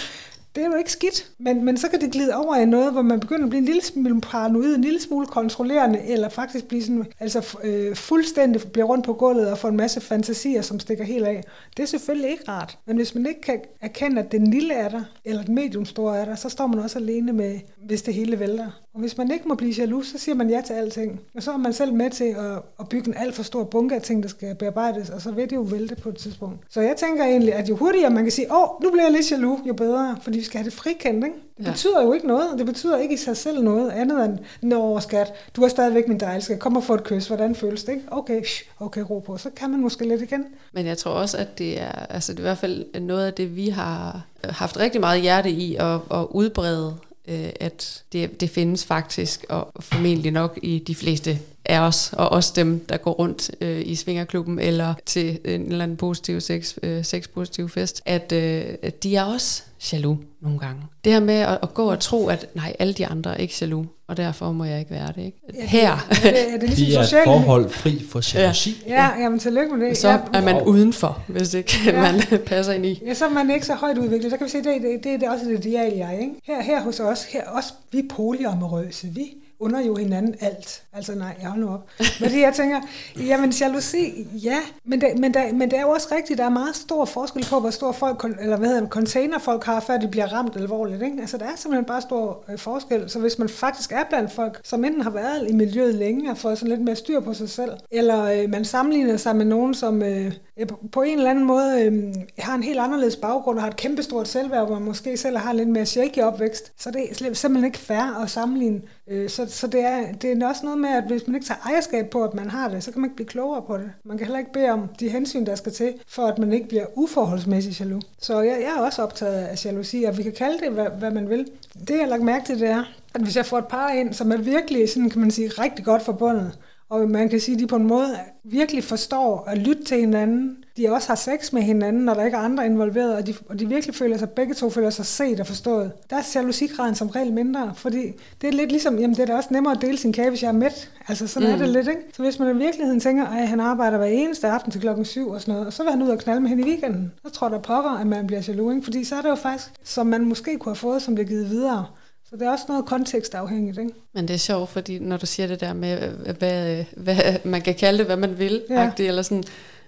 S3: Det er jo ikke skidt, men, men så kan det glide over i noget, hvor man begynder at blive en lille smule paranoid, en lille smule kontrollerende, eller faktisk blive sådan, altså øh, fuldstændig blive rundt på gulvet og få en masse fantasier, som stikker helt af. Det er selvfølgelig ikke rart, men hvis man ikke kan erkende, at den lille er der, eller den medium store er der, så står man også alene med, hvis det hele vælter. Og hvis man ikke må blive jaloux, så siger man ja til alting. Og så er man selv med til at, at bygge en alt for stor bunke af ting, der skal bearbejdes, og så vil det jo vælte på et tidspunkt. Så jeg tænker egentlig, at jo hurtigere man kan sige, åh, oh, nu bliver jeg lidt jaloux, jo bedre, fordi vi skal have det frikendt, ikke? Det ja. betyder jo ikke noget. Det betyder ikke i sig selv noget andet end, nå skat, du er stadigvæk min dejl, skal komme og få et kys, hvordan føles det, ikke? Okay, okay, ro på, så kan man måske lidt igen.
S2: Men jeg tror også, at det er, altså det er i hvert fald noget af det, vi har haft rigtig meget hjerte i at, at udbrede øh, at det, det findes faktisk, og formentlig nok i de fleste af os, og også dem, der går rundt øh, i Svingerklubben, eller til en eller anden positiv sex, øh, sex-positiv fest, at, øh, at de er også jaloux nogle gange. Det her med at, at gå og tro, at nej, alle de andre er ikke jaloux, og derfor må jeg ikke være det. Ikke?
S3: Ja, Her. Er det, er det ligesom
S1: de er et forhold fri for jalousi.
S3: Ja, ja jamen tillykke med det.
S2: Så er man wow. udenfor, hvis ikke ja. man passer ind i.
S3: Ja, så er man ikke så højt udviklet. Så kan vi se, det, det, det, det er også det ideale jeg. Ikke? Her, her hos os, her også, vi er polyamorøse. Vi under jo hinanden alt. Altså nej, jeg nu op. Men det, jeg tænker, jamen jalousi, ja, men det, men, det, men det er jo også rigtigt, der er meget stor forskel på, hvor stor folk, eller hvad hedder container folk har, før de bliver ramt alvorligt. Ikke? Altså der er simpelthen bare stor øh, forskel. Så hvis man faktisk er blandt folk, som enten har været i miljøet længe og fået sådan lidt mere styr på sig selv, eller øh, man sammenligner sig med nogen, som øh, Øh, på en eller anden måde øh, har en helt anderledes baggrund og har et kæmpestort selvværd, hvor man måske selv har lidt mere shaky opvækst, så det er simpelthen ikke fair at sammenligne. Øh, så så det, er, det er også noget med, at hvis man ikke tager ejerskab på, at man har det, så kan man ikke blive klogere på det. Man kan heller ikke bede om de hensyn, der skal til, for at man ikke bliver uforholdsmæssigt jaloux. Så jeg, jeg er også optaget af jalousi, og vi kan kalde det, hvad, hvad man vil. Det, jeg har lagt mærke til, det er, at hvis jeg får et par ind, som er virkelig, sådan kan man sige, rigtig godt forbundet, og man kan sige, at de på en måde virkelig forstår at lytte til hinanden. De også har sex med hinanden, når der ikke er andre involveret, og de, og de virkelig føler sig, begge to føler sig set og forstået. Der er jalousigraden som regel mindre, fordi det er lidt ligesom, jamen det er da også nemmere at dele sin kage, hvis jeg er mæt. Altså sådan mm. er det lidt, ikke? Så hvis man i virkeligheden tænker, at han arbejder hver eneste aften til klokken syv og sådan noget, og så vil han ud og knalde med hende i weekenden, så tror der pokker, at man bliver jaloux, ikke? Fordi så er det jo faktisk, som man måske kunne have fået, som bliver givet videre. Så det er også noget kontekstafhængigt. Ikke?
S2: Men det er sjovt, fordi når du siger det der med, hvad, hvad man kan kalde det, hvad man vil, ja. eller sådan,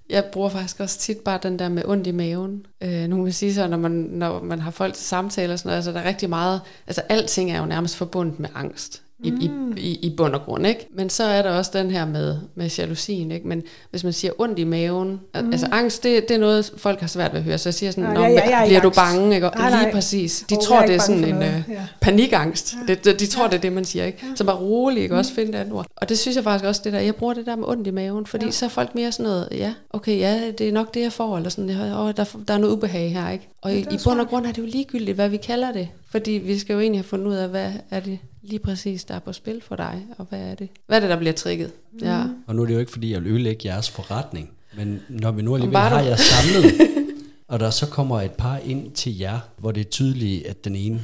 S2: jeg bruger faktisk også tit bare den der med ondt i maven. Øh, nogen vil sige så, når man, når man har folk til samtaler og sådan noget, altså der er rigtig meget, altså alting er jo nærmest forbundet med angst i, mm. i, i, i bund og grund. Ikke? Men så er der også den her med, med jalousien. Ikke? Men hvis man siger ondt i maven, mm. altså angst, det, det er noget, folk har svært ved at høre. Så jeg siger sådan, ja, ja, ja, ja, bliver du bange? Ikke? Nej, nej. Lige præcis. De oh, tror, det er sådan en uh, ja. panikangst. Ja. Det, de, de tror, ja. det er det, man siger. Ikke? Ja. Så bare rolig, ikke? Mm. også finde det andet ord. Og det synes jeg faktisk også, det der, jeg bruger det der med ondt i maven, fordi ja. så er folk mere sådan noget, ja, okay, ja, det er nok det, jeg får, eller sådan, åh, der, der er noget ubehag her, ikke? Og i, i bund og grund er det jo ligegyldigt, hvad vi kalder det. Fordi vi skal jo egentlig have fundet ud af, hvad er det lige præcis, der er på spil for dig, og hvad er det, hvad er det der bliver trigget. Ja.
S1: Og nu er det jo ikke, fordi jeg vil ødelægge jeres forretning, men når vi nu alligevel
S2: du-
S1: har jer samlet, og der så kommer et par ind til jer, hvor det er tydeligt, at den ene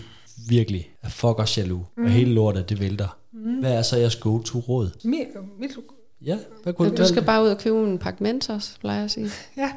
S1: virkelig er fucker jaloux, mm. og hele lortet, det vælter. Mm. Hvad er så jeres go-to-råd?
S3: Mit, mit,
S1: Ja, hvad kunne
S2: Du skal bare ud og købe en pakke Mentos, plejer jeg at sige.
S3: ja.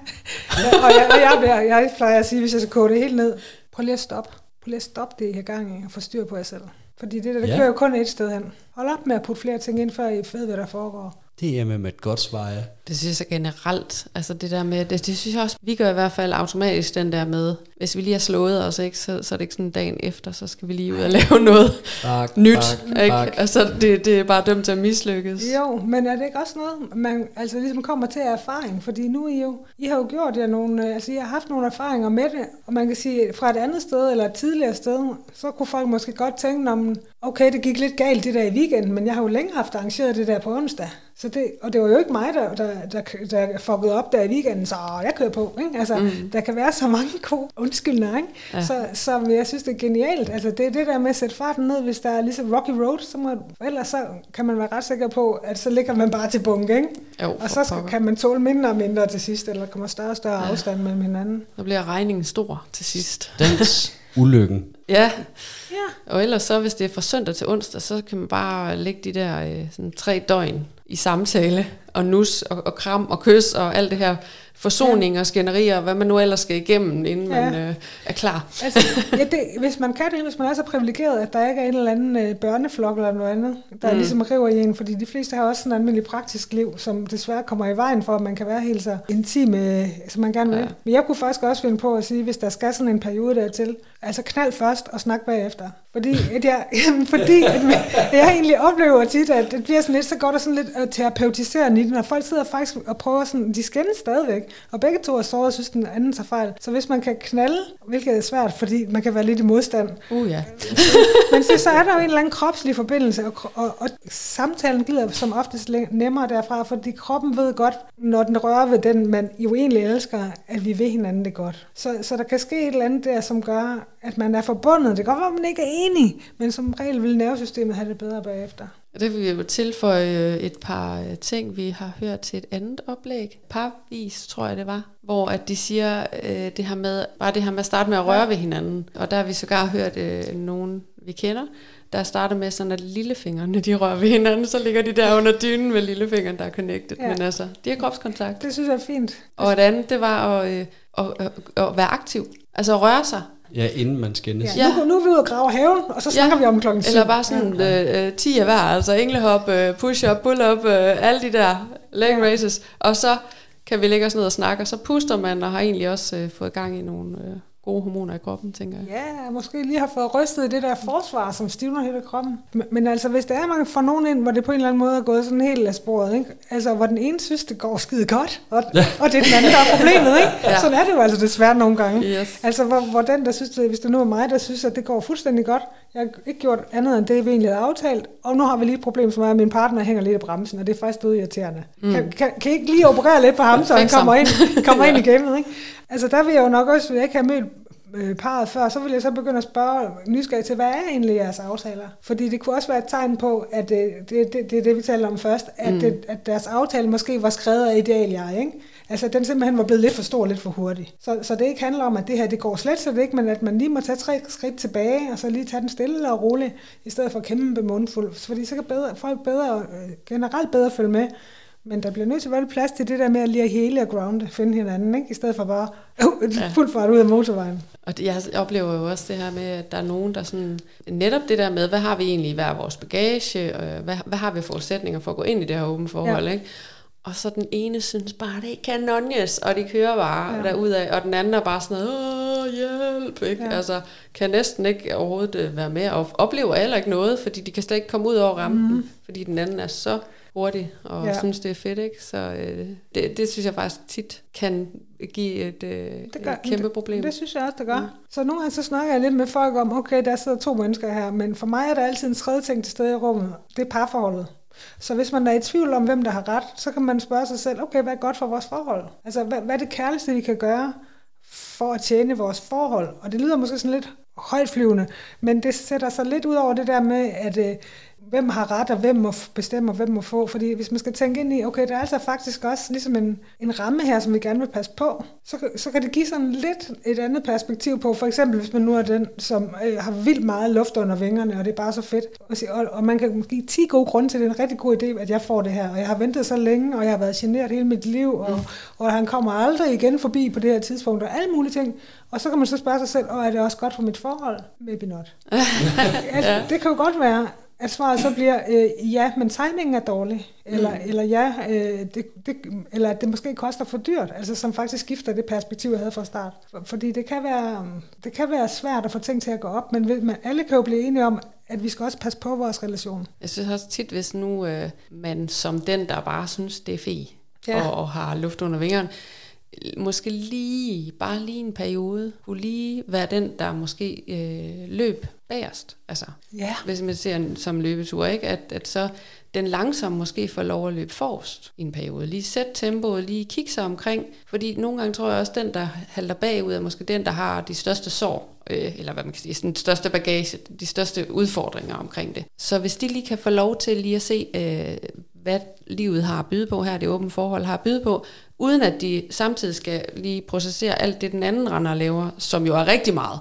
S3: ja og, jeg, og jeg, bliver, jeg plejer at sige, hvis jeg skal koge det helt ned, prøv lige at stoppe. Prøv lige at stoppe det, I har gang i, og få styr på jer selv. Fordi det der, det
S1: Ja.
S3: ja. kører jo kun et sted hen. Hold op med at putte flere ting ind, før I ved, hvad der foregår.
S1: Det er med et godt svar, ja.
S2: Det synes jeg generelt, altså det der med, det, det synes jeg også, vi gør i hvert fald automatisk den der med, hvis vi lige har slået os, ikke, så, så er det ikke sådan dagen efter, så skal vi lige ud og lave noget
S1: Bak,
S2: nyt,
S1: bak,
S2: ikke?
S1: bak.
S2: Altså det, det er bare dømt til at mislykkes.
S3: Jo, men er det ikke også noget, man altså ligesom kommer til erfaring? Fordi nu er I jo, I har jo gjort jer nogle, øh, altså I har haft nogle erfaringer med det, og man kan sige, fra et andet sted eller et tidligere sted, så kunne folk måske godt tænke, om, okay, det gik lidt galt det der i weekenden, men jeg har jo længe haft arrangeret det der på onsdag. Så det, og det var jo ikke mig, der, der, der, der fuckede op der i weekenden, så åh, jeg kører på. Ikke? Altså, mm. Der kan være så mange gode undskyldninger. Ikke?
S2: Ja.
S3: Ja. Så, så jeg synes, det er genialt. Altså, det er det der med at sætte farten ned, hvis der er ligesom Rocky Road, så må, ellers så kan man være ret sikker på, at så ligger man bare til bunke. Ikke?
S2: Jo,
S3: Og så skal, kan man tåle mindre og mindre til sidst, eller der kommer større og større afstand mellem hinanden.
S2: Så bliver regningen stor til sidst.
S1: Dans ulykken.
S2: Ja,
S3: Ja,
S2: og ellers så, hvis det er fra søndag til onsdag, så kan man bare lægge de der øh, sådan tre døgn i samtale, og nus, og, og kram, og kys, og alt det her forsoning og skænderier, og hvad man nu ellers skal igennem, inden
S3: Ja.
S2: man øh, er klar.
S3: altså, ja det, hvis man kan det, hvis man er så privilegeret, at der ikke er en eller anden øh, børneflok eller noget andet, der mm. ligesom river i en, fordi de fleste har også sådan et almindeligt praktisk liv, som desværre kommer i vejen for, at man kan være helt så intim, øh, som man gerne vil.
S2: Ja.
S3: Ja. Men jeg kunne faktisk også finde på at sige, hvis der skal sådan en periode dertil, altså knald først og snak bagefter. Fordi, at jeg, fordi at jeg egentlig oplever tit, at det bliver sådan lidt, så går der sådan lidt øh, terapeutiserende i og folk sidder faktisk og prøver sådan, de skændes stadigvæk, og begge to er såret og synes, den anden tager fejl. Så hvis man kan knalde, hvilket er svært, fordi man kan være lidt i modstand,
S2: Uh ja.
S3: men så, så er der jo en eller anden kropslig forbindelse, og, og, og samtalen glider som oftest nemmere derfra, fordi kroppen ved godt, når den rører ved den, man jo egentlig elsker, at vi vil hinanden det godt. Så, så der kan ske et eller andet der, som gør, at man er forbundet. Det kan godt være, at man ikke er enig, men som regel vil nervesystemet have det bedre bagefter.
S2: Og Det vil vi jo tilføje øh, et par øh, ting, vi har hørt til et andet oplæg. Parvis, tror jeg det var. Hvor at de siger øh, det her med, bare det her med at starte med at røre ved hinanden. Og der har vi sågar hørt øh, nogen, vi kender, der starter med sådan, at lillefingrene, de rører ved hinanden, så ligger de der under dynen med lillefingeren, der er connected. Ja. Men altså, de har kropskontakt.
S3: Det synes jeg er fint.
S2: Og et andet, det var at, øh, at, at, at være aktiv. Altså at røre sig.
S1: Ja, inden man skændes.
S3: Ja.
S2: Ja.
S3: Nu, nu er vi ude og grave haven, og så snakker
S2: Ja.
S3: vi om klokken syv.
S2: Eller bare sådan øh, øh, 10 af hver, altså englehop, øh, push-up, pull-up, øh, alle de der leg races. Og så kan vi lægge os ned og snakke, og så puster man, og har egentlig også øh, fået gang i nogle øh, gode hormoner i kroppen, tænker jeg.
S3: Ja, måske lige har fået rystet det der forsvar, som stivner hele kroppen. Men, men altså, hvis der er, man får nogen ind, hvor det på en eller anden måde er gået sådan helt af sporet, ikke? Altså, hvor den ene synes, det går skide godt, og, ja. og det er den anden, der er problemet, ikke?
S2: Ja.
S3: ja. Sådan er det jo altså desværre nogle gange.
S2: Yes.
S3: Altså, hvor, hvor den, der synes, det, hvis det nu er mig, der synes, at det går fuldstændig godt, jeg har ikke gjort andet end det, vi egentlig havde aftalt, og nu har vi lige et problem, som er, at min partner hænger lidt i bremsen, og det er faktisk død irriterende. Mm. Kan, kan, kan I ikke lige operere lidt på ham, så han kommer ind, kommer ind i gamet, ikke? Altså, der vil jeg jo nok også, hvis jeg ikke have mødt øh, parret før, så vil jeg så begynde at spørge nysgerrig til, hvad er egentlig jeres aftaler? Fordi det kunne også være et tegn på, at øh, det, det, det er det, vi talte om først, at, mm. det, at deres aftale måske var skrevet af ideal jeg, ikke? Altså, den simpelthen var blevet lidt for stor, lidt for hurtig. Så, så det ikke handler om, at det her, det går slet slet ikke, men at man lige må tage tre skridt tilbage, og så lige tage den stille og roligt, i stedet for kæmpe mundfuld. Fordi så kan bedre, folk bedre, øh, generelt bedre følge med. Men der bliver nødt til at være plads til det der med at lige at hele og grounde, finde hinanden, ikke? i stedet for bare øh,
S2: Ja.
S3: fuld fart ud af motorvejen.
S2: Og det, jeg oplever jo også det her med, at der er nogen, der sådan... Netop det der med, hvad har vi egentlig i hver vores bagage, og hvad, hvad har vi forudsætninger for at gå ind i det her åbne forhold, ja. ikke? Og så den ene synes bare, det er kanonjes, og de kører bare ja. Derudad, og den anden er bare sådan noget, åh, hjælp, ikke? Ja. Altså, kan næsten ikke overhovedet øh, være med, og oplever heller ikke noget, fordi de kan slet ikke komme ud over rampen, mm. fordi den anden er så hurtig, og ja. Synes, det er fedt, ikke? Så øh, det, det synes jeg faktisk tit kan give et, øh,
S3: Det
S2: et kæmpe problem.
S3: Det, det synes jeg også, det gør. Mm. Så nogle gange så snakker jeg lidt med folk om, okay, der sidder to mennesker her, men for mig er der altid en tredje ting til stede i rummet. Det er parforholdet. Så hvis man er i tvivl om, hvem der har ret, så kan man spørge sig selv, okay, hvad er godt for vores forhold? Altså, hvad, hvad er det kærligste, vi kan gøre for at tjene vores forhold? Og det lyder måske sådan lidt højtflyvende, men det sætter sig lidt ud over det der med, at øh, hvem har ret, og hvem må bestemme, og hvem må få. Fordi hvis man skal tænke ind i, okay, der er altså faktisk også ligesom en, en ramme her, som vi gerne vil passe på, så, så kan det give sådan lidt et andet perspektiv på. For eksempel, hvis man nu er den, som øh, har vildt meget luft under vingerne, og det er bare så fedt. Og, og, og man kan give 10 gode grunde til, det er en rigtig god idé, at jeg får det her. Og jeg har ventet så længe, og jeg har været generet hele mit liv, og, mm. og han kommer aldrig igen forbi på det her tidspunkt, og alle mulige ting. Og så kan man så spørge sig selv, og er det også godt for mit forhold? Maybe not. altså, ja. Det kan jo godt være, at svaret så bliver, øh, ja, men timingen er dårlig, eller, mm. eller ja, øh, det, det, eller at det måske koster for dyrt, altså som faktisk skifter det perspektiv, jeg havde fra start. For, fordi det kan, være, det kan være svært at få ting til at gå op, men man, alle kan jo blive enige om, at vi skal også passe på vores relation.
S2: Jeg synes også tit, hvis nu øh, man som den, der bare synes, det er fe, ja. og, og har luft under vingerne, måske lige, bare lige en periode, kunne lige være den, der måske øh, løb bagerst. Altså, ja. Hvis man ser en, som løbetur, ikke? At, at så den langsomme måske får lov at løbe forrest i en periode. Lige sæt tempoet, lige kigge sig omkring. Fordi nogle gange tror jeg også, den, der halter bagud, er måske den, der har de største sår, øh, eller hvad man kan sige, den største bagage, de største udfordringer omkring det. Så hvis de lige kan få lov til lige at se, øh, hvad livet har at byde på her, det åbne forhold har at byde på, uden at de samtidig skal lige processere alt det, den anden render laver, som jo er rigtig meget,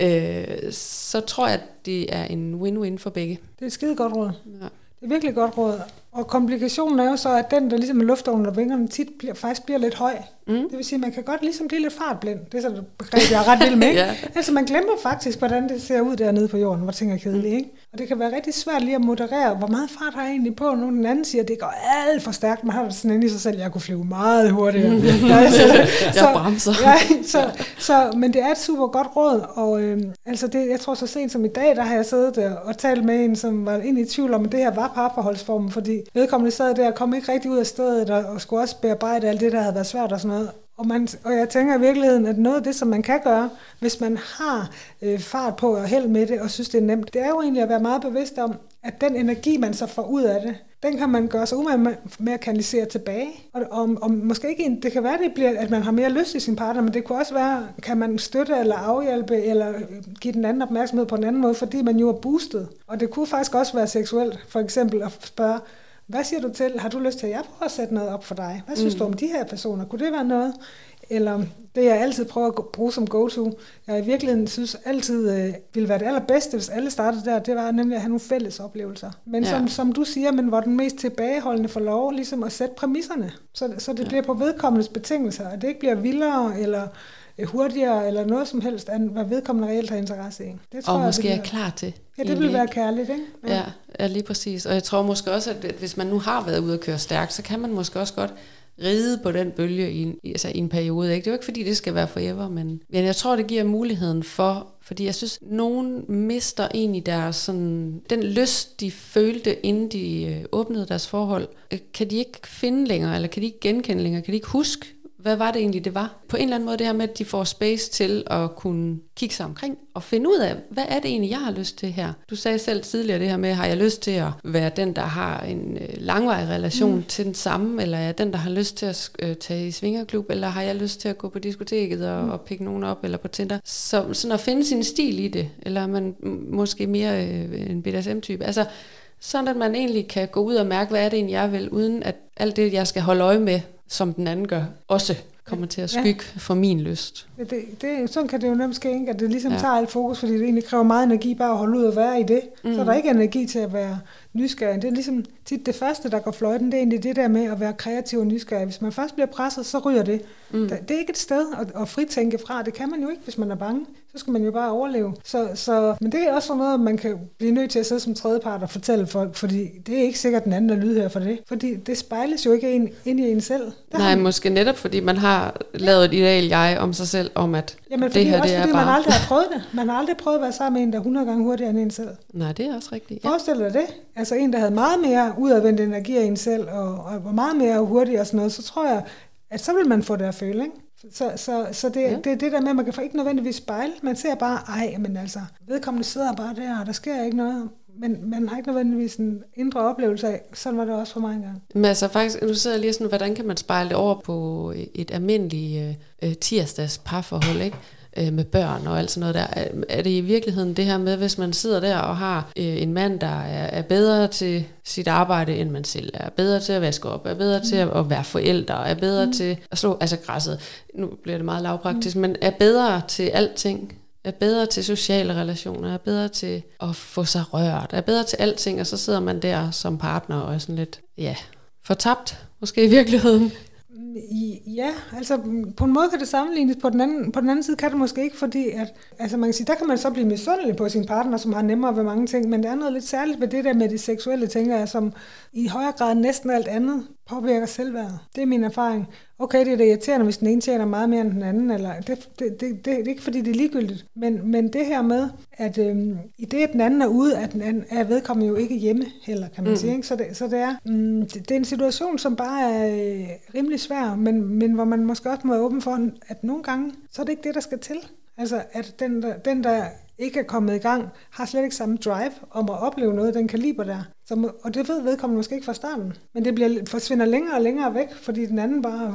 S2: ja. øh, så tror jeg, at det er en win-win for begge.
S3: Det er et skide godt råd. Ja. Det er virkelig godt råd. Og komplikationen er jo så, at den, der ligesom er luft under vingerne, tit bliver, faktisk bliver lidt høj. Mm. Det vil sige, at man kan godt ligesom blive lidt fartblind. Det er så et begreb, jeg er ret vild med. ja. Altså man glemmer faktisk, hvordan det ser ud dernede på jorden, hvor ting er kedelige. Mm. Ikke? Og det kan være rigtig svært lige at moderere, hvor meget fart har jeg egentlig på. Nu den anden siger, at det går alt for stærkt. Man har sådan inde i sig selv, at jeg kunne flyve meget hurtigere. Mm.
S2: ja, så, så, jeg bremser.
S3: Ja, så, så, men det er et super godt råd. Og øh, altså det, jeg tror så sent som i dag, der har jeg siddet der og talt med en, som var egentlig i tvivl om, at det her var parforholdsformen, fordi vedkommende sad der og kom ikke rigtig ud af stedet, og, og skulle også bearbejde alt det, der havde været svært og sådan noget. Og, man, og jeg tænker i virkeligheden, at noget af det, som man kan gøre, hvis man har øh, fart på og held med det, og synes, det er nemt, det er jo egentlig at være meget bevidst om, at den energi, man så får ud af det, den kan man gøre sig umage med at kanalisere tilbage. Og, og, og måske ikke, det kan være, det bliver, at man har mere lyst i sin partner, men det kunne også være, kan man støtte eller afhjælpe, eller øh, give den anden opmærksomhed på en anden måde, fordi man jo er boostet. Og det kunne faktisk også være seksuelt, for eksempel at spørge, hvad siger du til? Har du lyst til, at jeg prøver at sætte noget op for dig? Hvad synes mm. du om de her personer? Kunne det være noget? Eller det, jeg altid prøver at bruge som go-to, jeg i virkeligheden synes altid øh, ville være det allerbedste, hvis alle startede der, det var nemlig at have nogle fælles oplevelser. Men ja. som, som du siger, men hvor den mest tilbageholdende får lov ligesom at sætte præmisserne, så, så det ja. bliver på vedkommendes betingelser, og det ikke bliver vildere eller hurtigere eller noget som helst, end hvad vedkommende reelt har interesse i.
S2: Det tror og jeg, måske er klar til.
S3: Ja, det vil være kærligt, ikke?
S2: Ja. ja, ja, lige præcis. Og jeg tror måske også, at hvis man nu har været ude at køre stærkt, så kan man måske også godt ride på den bølge i en, altså i en periode. Ikke? Det er jo ikke, fordi det skal være forever, men, men jeg tror, det giver muligheden for, fordi jeg synes, nogen mister egentlig deres sådan, den lyst, de følte, inden de øh, åbnede deres forhold, øh, kan de ikke finde længere, eller kan de ikke genkende længere, kan de ikke huske, hvad var det egentlig, det var? På en eller anden måde det her med, at de får space til at kunne kigge sig omkring og finde ud af, hvad er det egentlig, jeg har lyst til her? Du sagde selv tidligere det her med, har jeg lyst til at være den, der har en øh, langvarig relation mm. til den samme, eller er jeg den, der har lyst til at øh, tage i svingerklub, eller har jeg lyst til at gå på diskoteket og, mm. og pikke nogen op, eller på Tinder? Så sådan at finde sin stil i det, eller er man måske mere øh, en BDSM-type? Altså, sådan at man egentlig kan gå ud og mærke, hvad er det egentlig, jeg vil, uden at alt det, jeg skal holde øje med, som den anden gør, også kommer til at skygge ja. for min lyst.
S3: Det, det, sådan kan det jo nemt ske, ikke? at det ligesom ja. tager alt fokus, fordi det egentlig kræver meget energi bare at holde ud og være i det. Mm. Så der er ikke energi til at være nysgerrig. Det er ligesom tit det første, der går fløjten, det er egentlig det der med at være kreativ og nysgerrig. Hvis man først bliver presset, så ryger det. Mm. Det er ikke et sted at, at fritænke fra. Det kan man jo ikke, hvis man er bange. Så skal man jo bare overleve. Så, så, men det er også noget, man kan blive nødt til at sidde som tredjepart og fortælle folk, fordi det er ikke sikkert, den anden er lydhør for det. Fordi det spejles jo ikke ind, ind i en selv.
S2: Der Nej, man... måske netop fordi man har lavet et ideal jeg om sig selv, om at
S3: Jamen, det her også det er fordi bare... man aldrig har prøvet det. Man har aldrig prøvet at være sammen med en, der er 100 gange hurtigere end en selv.
S2: Nej, det er også rigtigt. Ja.
S3: Forestil dig det. Altså en, der havde meget mere udadvendt energi af en selv, og, og var meget mere hurtig og sådan noget, så tror jeg, at så vil man få det at føle, ikke? Så, så, så det, ja. det er det der med, at man kan få ikke nødvendigvis spejle. Man ser bare, ej, men altså, vedkommende sidder bare der, og der sker ikke noget. Men man har ikke nødvendigvis en indre oplevelse af, sådan var det også for mig engang.
S2: Men altså faktisk, nu sidder jeg lige sådan, hvordan kan man spejle det over på et almindeligt øh, tirsdags parforhold, ikke? Øh, med børn og alt sådan noget der. Er, er det i virkeligheden det her med, hvis man sidder der og har øh, en mand, der er, er bedre til sit arbejde, end man selv er, bedre til at vaske op, er bedre mm. til at, at være forældre, er bedre mm. til at slå, altså græsset, nu bliver det meget lavpraktisk, mm. men er bedre til alting, er bedre til sociale relationer, er bedre til at få sig rørt, er bedre til alting, og så sidder man der som partner og er sådan lidt, ja, fortabt måske i virkeligheden.
S3: Øhm, ja, altså mm, på en måde kan det sammenlignes, på den anden, på den anden side kan det måske ikke, fordi at, altså man kan sige, der kan man så blive misundelig på sin partner, som har nemmere ved mange ting, men der er noget lidt særligt ved det der med det seksuelle, tænker jeg, som i højere grad næsten alt andet påvirker selvværd. Det er min erfaring. Okay, det er det irriterende, hvis den ene tjener meget mere end den anden, eller det, det, det, det, det er ikke fordi, det er ligegyldigt, men, men det her med, at øhm, i det, at den anden er ude, at den anden er vedkommende jo ikke hjemme heller, kan man mm. sige. Ikke? Så, det, så det, er, mm, det, det er en situation, som bare er øh, rimelig svær, men, men hvor man måske også må være åben for, at nogle gange, så er det ikke det, der skal til. Altså, at den der, den, der ikke er kommet i gang, har slet ikke samme drive om at opleve noget den kaliber der. Så, og det ved vedkommende måske ikke fra starten. Men det bliver, forsvinder længere og længere væk, fordi den anden bare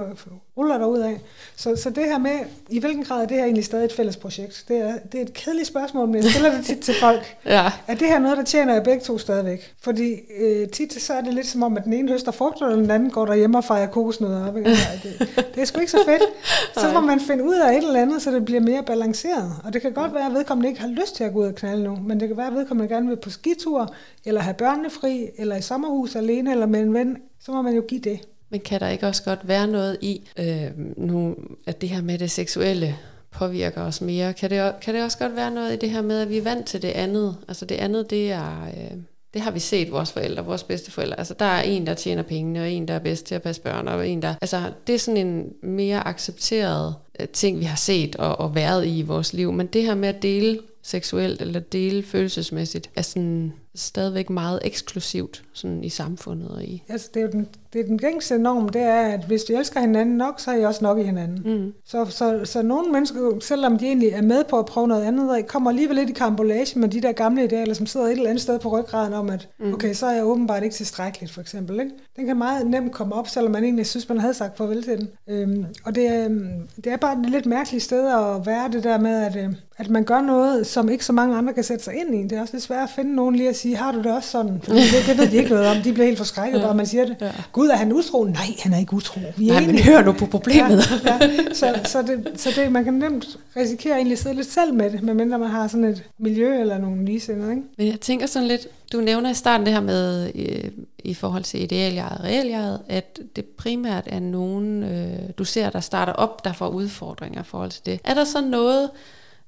S3: ruller derud af. Så, så det her med, i hvilken grad er det her egentlig stadig et fælles projekt? Det er, det er et kedeligt spørgsmål, men jeg stiller det tit til folk. ja. Er det her noget, der tjener jer begge to stadigvæk? Fordi øh, tit så er det lidt som om, at den ene høster frugter, og den anden går derhjemme og fejrer kokosnødder op. Det, det er sgu ikke så fedt. Så må man finde ud af et eller andet, så det bliver mere balanceret. Og det kan godt være, at vedkommende ikke har lyst til at gå ud og knalde nu, men det kan være, at vedkommende gerne vil på skitur, eller have fri, eller i sommerhus alene, eller med en ven, så må man jo give det.
S2: Men kan der ikke også godt være noget i, øh, nu, at det her med det seksuelle påvirker os mere? Kan det, kan det også godt være noget i det her med, at vi er vant til det andet? Altså det andet, det er... Øh, det har vi set vores forældre, vores bedsteforældre. Altså, der er en, der tjener pengene, og en, der er bedst til at passe børn, og en, der... Altså, det er sådan en mere accepteret øh, ting, vi har set og, og været i i vores liv. Men det her med at dele seksuelt eller dele følelsesmæssigt, er sådan stadigvæk meget eksklusivt sådan i samfundet. Og i.
S3: Altså, det, er den, det er den gængse norm, det er, at hvis vi elsker hinanden nok, så er I også nok i hinanden. Mm. Så, så, så nogle mennesker, selvom de egentlig er med på at prøve noget andet, kommer alligevel lidt i kambolage med de der gamle idealer, som sidder et eller andet sted på ryggraden om, at mm. okay, så er jeg åbenbart ikke tilstrækkeligt, for eksempel. Ikke? Den kan meget nemt komme op, selvom man egentlig synes, man havde sagt farvel til den. Øhm, og det, øhm, det er bare et lidt mærkeligt sted at være det der med, at, øh, at man gør noget, som ikke så mange andre kan sætte sig ind i. Det er også lidt svært at finde nogen lige at sige, har du det også sådan? For det, det ved de ikke noget om. De bliver helt forskrækket, ja. bare man siger det. Ja. Gud, er han utro? Nej, han er ikke utro.
S2: Vi er Nej, men hør nu på problemet.
S3: Ja, ja. Så, så, det, så det, man kan nemt risikere egentlig at sidde lidt selv med det, medmindre man har sådan et miljø eller nogle ligesindede. Ikke?
S2: Men jeg tænker sådan lidt, du nævner i starten det her med, i, i forhold til idealjeget og realjeget, at det primært er nogen, øh, du ser, der starter op, der får udfordringer i forhold til det. Er der så noget,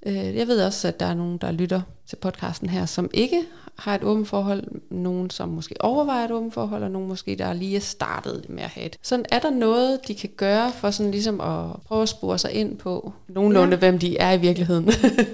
S2: øh, jeg ved også, at der er nogen, der lytter til podcasten her, som ikke har et åbent forhold, nogen som måske overvejer et åbent forhold, og nogen måske, der lige er startet med at have et. Sådan er der noget, de kan gøre for sådan ligesom at prøve at spore sig ind på nogenlunde, ja. hvem de er i virkeligheden?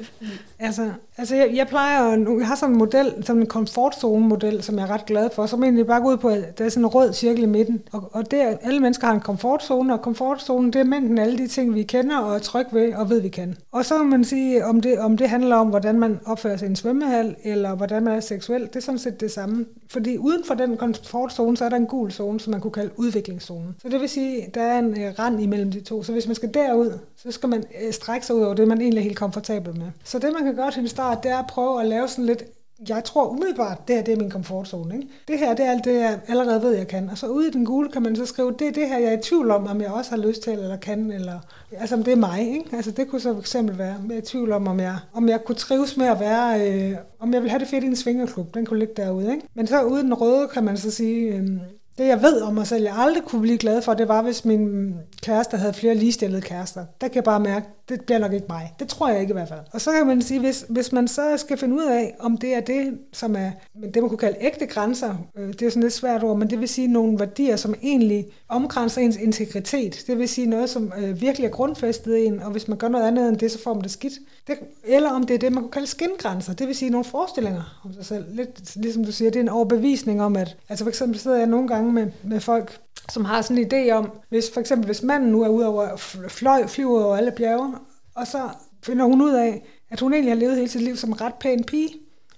S3: altså, altså jeg, jeg plejer at, jeg har sådan en model, sådan en komfortzone-model, som jeg er ret glad for, som egentlig bare går ud på, at der er sådan en rød cirkel i midten, og, og det er, alle mennesker har en komfortzone, og komfortzonen, det er mængden af alle de ting, vi kender og er tryg ved og ved, vi kan. Og så kan man sige, om det, om det handler om, hvordan man opfører sig i en svømmehal, eller hvordan man er seksuelt, det er sådan set det samme. Fordi uden for den komfortzone, så er der en gul zone, som man kunne kalde udviklingszonen. Så det vil sige, der er en øh, rand imellem de to. Så hvis man skal derud, så skal man øh, strække sig ud over det, man egentlig er helt komfortabel med. Så det, man kan gøre til en start, det er at prøve at lave sådan lidt jeg tror umiddelbart, det her det er min komfortzone. Ikke? Det her det er alt det, jeg allerede ved, jeg kan. Og så ude i den gule kan man så skrive, det er det her, jeg er i tvivl om, om jeg også har lyst til, eller kan, eller altså om det er mig. Ikke? Altså det kunne så for eksempel være, jeg er i tvivl om, om jeg, om jeg kunne trives med at være, øh, om jeg vil have det fedt i en svingerklub, den kunne ligge derude. Ikke? Men så ude i den røde kan man så sige, øh, det jeg ved om mig selv, jeg aldrig kunne blive glad for, det var, hvis min kæreste havde flere ligestillede kærester. Der kan jeg bare mærke, det bliver nok ikke mig. Det tror jeg ikke i hvert fald. Og så kan man sige, hvis, hvis man så skal finde ud af, om det er det, som er det, man kunne kalde ægte grænser, øh, det er sådan lidt svært ord, men det vil sige nogle værdier, som egentlig omgrænser ens integritet. Det vil sige noget, som øh, virkelig er grundfæstet i en, og hvis man gør noget andet end det, så får man det skidt. Det, eller om det er det, man kunne kalde skingrænser. Det vil sige nogle forestillinger om sig selv. Lidt ligesom du siger, det er en overbevisning om, at altså for eksempel sidder jeg nogle gange med, med folk, som har sådan en idé om, hvis for eksempel hvis manden nu er ude over fløj, flyver over alle bjerge, og så finder hun ud af, at hun egentlig har levet hele sit liv som en ret pæn pige.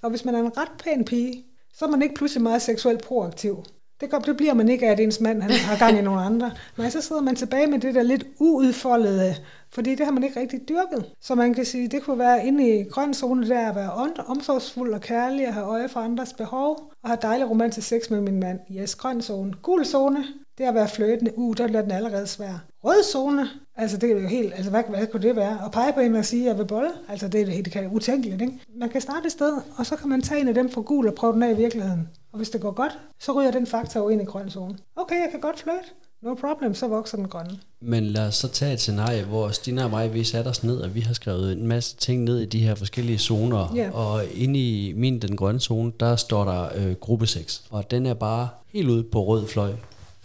S3: Og hvis man er en ret pæn pige, så er man ikke pludselig meget seksuelt proaktiv. Det, kom, det bliver man ikke af, at ens mand han har gang i nogle andre. Nej, så sidder man tilbage med det der lidt uudfoldede, fordi det har man ikke rigtig dyrket. Så man kan sige, det kunne være inde i grøn zone der at være omsorgsfuld og kærlig og have øje for andres behov, og have dejlig romantisk sex med min mand. Yes, grøn zone. Gul zone, det er at være fløtende. Uh, der bliver den allerede svær. Rød zone, altså det er jo helt, altså hvad, hvad kunne det være? At pege på en og sige, at jeg vil bolle, altså det, er det kan utænkeligt, ikke? Man kan starte et sted, og så kan man tage en af dem fra gul og prøve den af i virkeligheden. Og hvis det går godt, så ryger den faktor jo ind i grøn zone. Okay, jeg kan godt fløjte. No problem, så vokser den grønne.
S1: Men lad os så tage et scenarie, hvor Stina og mig, vi satte os ned, og vi har skrevet en masse ting ned i de her forskellige zoner.
S3: Ja.
S1: Og inde i min, den grønne zone, der står der øh, gruppe 6. Og den er bare helt ude på rød fløj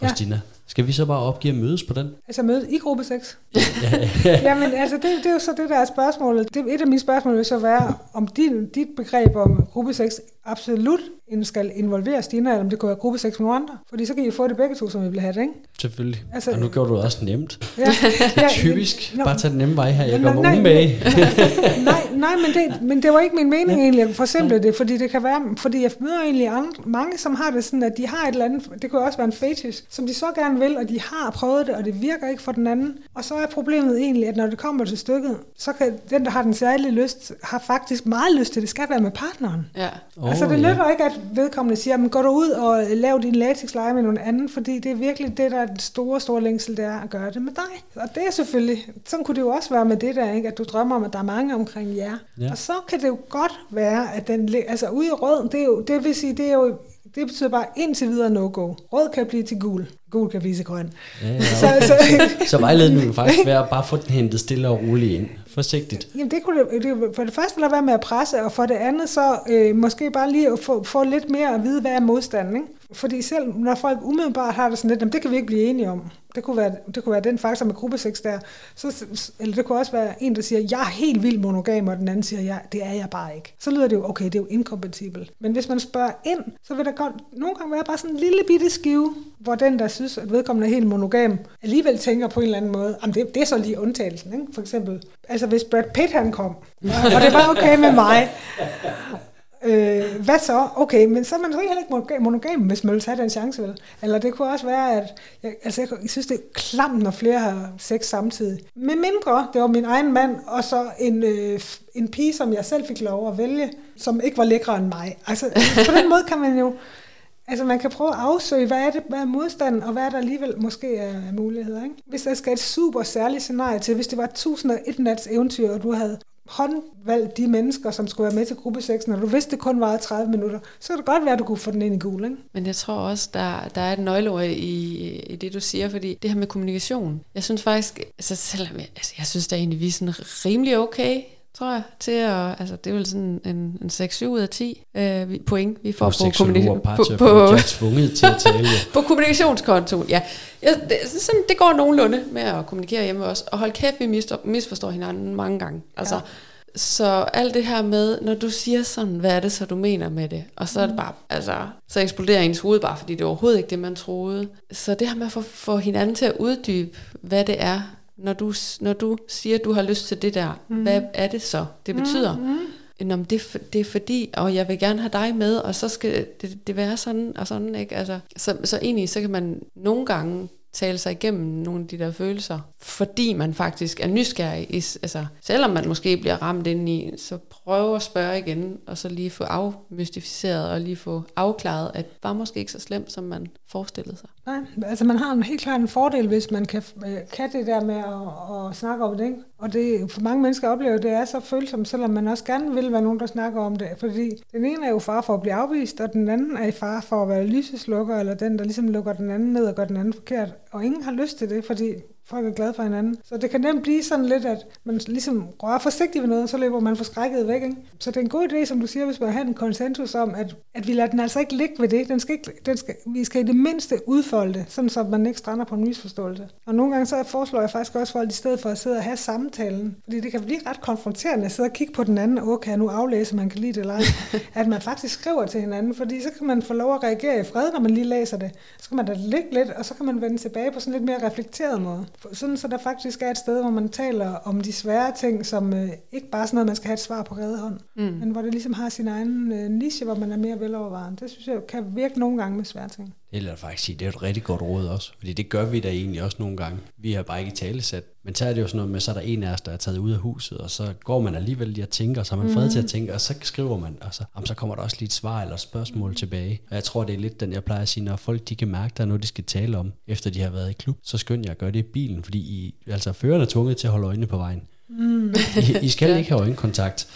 S1: for
S3: Ja.
S1: Skal vi så bare opgive at mødes på den?
S3: Altså møde i gruppe 6. Jamen altså, det, det er jo så det, der er spørgsmålet. Det, et af mine spørgsmål vil så være, om din, dit begreb om gruppe 6 absolut skal involvere Stina, eller om det kunne være gruppe 6 med nogle andre. Fordi så kan I få det begge to, som vi vil have det, ikke?
S1: Selvfølgelig.
S3: Altså-
S1: og nu gjorde du det også nemt.
S3: Ja,
S1: Det er typisk.
S3: Nå,
S1: Bare tage den nemme vej her. Jeg går
S3: nej,
S1: med med.
S3: nej, nej men, det, men det var ikke min mening ja. egentlig at forsimple det, fordi det kan være, fordi jeg møder egentlig andre, mange, som har det sådan, at de har et eller andet, det kunne også være en fetish, som de så gerne vil, og de har prøvet det, og det virker ikke for den anden. Og så er problemet egentlig, at når det kommer til stykket, så kan den, der har den særlige lyst, har faktisk meget lyst til, det Det skal være med partneren.
S2: Ja.
S1: Oh,
S3: Altså det nytter ikke, at vedkommende siger, men går du ud og lav din latexleje med nogen anden, fordi det er virkelig det, der er den store, store længsel, det er at gøre det med dig. Og det er selvfølgelig, sådan kunne det jo også være med det der, ikke? at du drømmer om, at der er mange omkring jer.
S1: Ja.
S3: Og så kan det jo godt være, at den, altså ude i rød, det, er jo, det vil sige, det er jo det betyder bare indtil videre no-go. Rød kan blive til gul. Gul kan blive til grøn.
S1: Ja, ja.
S3: Så, så,
S1: Så vejledningen vil faktisk være at bare få den hentet stille og roligt ind. Forsigtigt.
S3: Jamen det kunne det, det, for det første lade være med at presse, og for det andet så øh, måske bare lige at få, få lidt mere at vide, hvad er modstanden. Ikke? Fordi selv når folk umiddelbart har det sådan lidt, jamen, det kan vi ikke blive enige om. Det kunne være, det kunne være den faktor med gruppesex der. Så, eller det kunne også være en, der siger, jeg er helt vildt monogam, og den anden siger, ja, det er jeg bare ikke. Så lyder det jo, okay, det er jo inkompatibelt. Men hvis man spørger ind, så vil der godt nogle gange være bare sådan en lille bitte skive, hvor den, der synes, at vedkommende er helt monogam, alligevel tænker på en eller anden måde, jamen det, det er så lige undtagelsen, ikke? for eksempel. Altså hvis Brad Pitt han kom, og det var okay med mig, Øh, hvad så? Okay, men så er man så heller ikke monogam- hvis man vil tage den chance, vel? Eller det kunne også være, at jeg, altså jeg, synes, det er klamt, når flere har sex samtidig. Med mindre, det var min egen mand, og så en, øh, en pige, som jeg selv fik lov at vælge, som ikke var lækre end mig. Altså, på den måde kan man jo, altså man kan prøve at afsøge, hvad er det, hvad er modstanden, og hvad er der alligevel måske er muligheder, ikke? Hvis der skal et super særligt scenarie til, hvis det var 1001 nats eventyr, og du havde håndvalgt de mennesker, som skulle være med til gruppe 6, når du vidste, det kun varede 30 minutter, så kan det godt være, at du kunne få den ind i gul, ikke?
S2: Men jeg tror også, der, der er et nøgleord i, i det, du siger, fordi det her med kommunikation. Jeg synes faktisk, altså selvom jeg, altså, jeg synes da egentlig, vi er sådan rimelig okay, tror jeg, til at, altså det er vel sådan en, en 6-7 ud af 10 øh, vi- point, vi får på,
S1: seksolog
S2: kommunika-
S1: og
S2: på, på,
S1: jeg er tvunget til at tale.
S2: på kommunikationskontoen. Ja, ja det, sådan, det går nogenlunde med at kommunikere hjemme også. Og hold kæft, vi misforstår, misforstår hinanden mange gange. Altså, ja. Så alt det her med, når du siger sådan, hvad er det så, du mener med det? Og så er det bare, altså, så eksploderer ens hoved bare, fordi det er overhovedet ikke det, man troede. Så det her med at få, få hinanden til at uddybe, hvad det er, når du, når du siger, at du har lyst til det der, mm. hvad er det så, det betyder? Mm. Nå, men det, for- det er fordi, og jeg vil gerne have dig med, og så skal det, det være sådan og sådan, ikke? Altså, så, så egentlig, så kan man nogle gange tale sig igennem nogle af de der følelser, fordi man faktisk er nysgerrig. i Altså, selvom man måske bliver ramt ind i, så prøv at spørge igen, og så lige få afmystificeret, og lige få afklaret, at det var måske ikke så slemt, som man forestillede sig.
S3: Nej, altså man har en helt klart en fordel, hvis man kan, øh, kan det der med at, at snakke om det. Ikke? Og det for mange mennesker oplever, det er så følsomt, selvom man også gerne vil være nogen, der snakker om det. Fordi den ene er jo far for at blive afvist, og den anden er i far for at være lyseslukker, eller den, der ligesom lukker den anden ned og gør den anden forkert. Og ingen har lyst til det, fordi folk er glade for hinanden. Så det kan nemt blive sådan lidt, at man ligesom rører forsigtigt ved noget, og så løber man forskrækket væk. Ikke? Så det er en god idé, som du siger, hvis man har en konsensus om, at, at vi lader den altså ikke ligge ved det. Den skal ikke, den skal, vi skal i det mindste udfolde det, sådan så man ikke strander på en misforståelse. Og nogle gange så foreslår jeg faktisk også folk, i stedet for at sidde og have samtalen, fordi det kan blive ret konfronterende at sidde og kigge på den anden, og kan jeg nu aflæse, om man kan lide det eller ej, at man faktisk skriver til hinanden, fordi så kan man få lov at reagere i fred, når man lige læser det. Så kan man da ligge lidt, og så kan man vende tilbage på sådan lidt mere reflekteret måde. Sådan så der faktisk er et sted, hvor man taler om de svære ting, som øh, ikke bare sådan noget, man skal have et svar på redehånd, mm. men hvor det ligesom har sin egen øh, niche, hvor man er mere velovervejet. Det synes jeg kan virke nogle gange med svære ting.
S1: Eller faktisk sige, det er et rigtig godt råd også, fordi det gør vi da egentlig også nogle gange. Vi har bare ikke talesat. Men så er det jo sådan noget med, så er der en af os, der er taget ud af huset, og så går man alligevel lige og tænker, og så har man fred til at tænke, og så skriver man, og så, jamen, så kommer der også lige et svar eller et spørgsmål tilbage. Og jeg tror, det er lidt den, jeg plejer at sige, når folk de kan mærke, der er noget, de skal tale om, efter de har været i klub, så skynd jeg at gøre det i bilen, fordi I, altså føreren er tvunget til at holde øjnene på vejen. Mm. I, I skal ikke have øjenkontakt.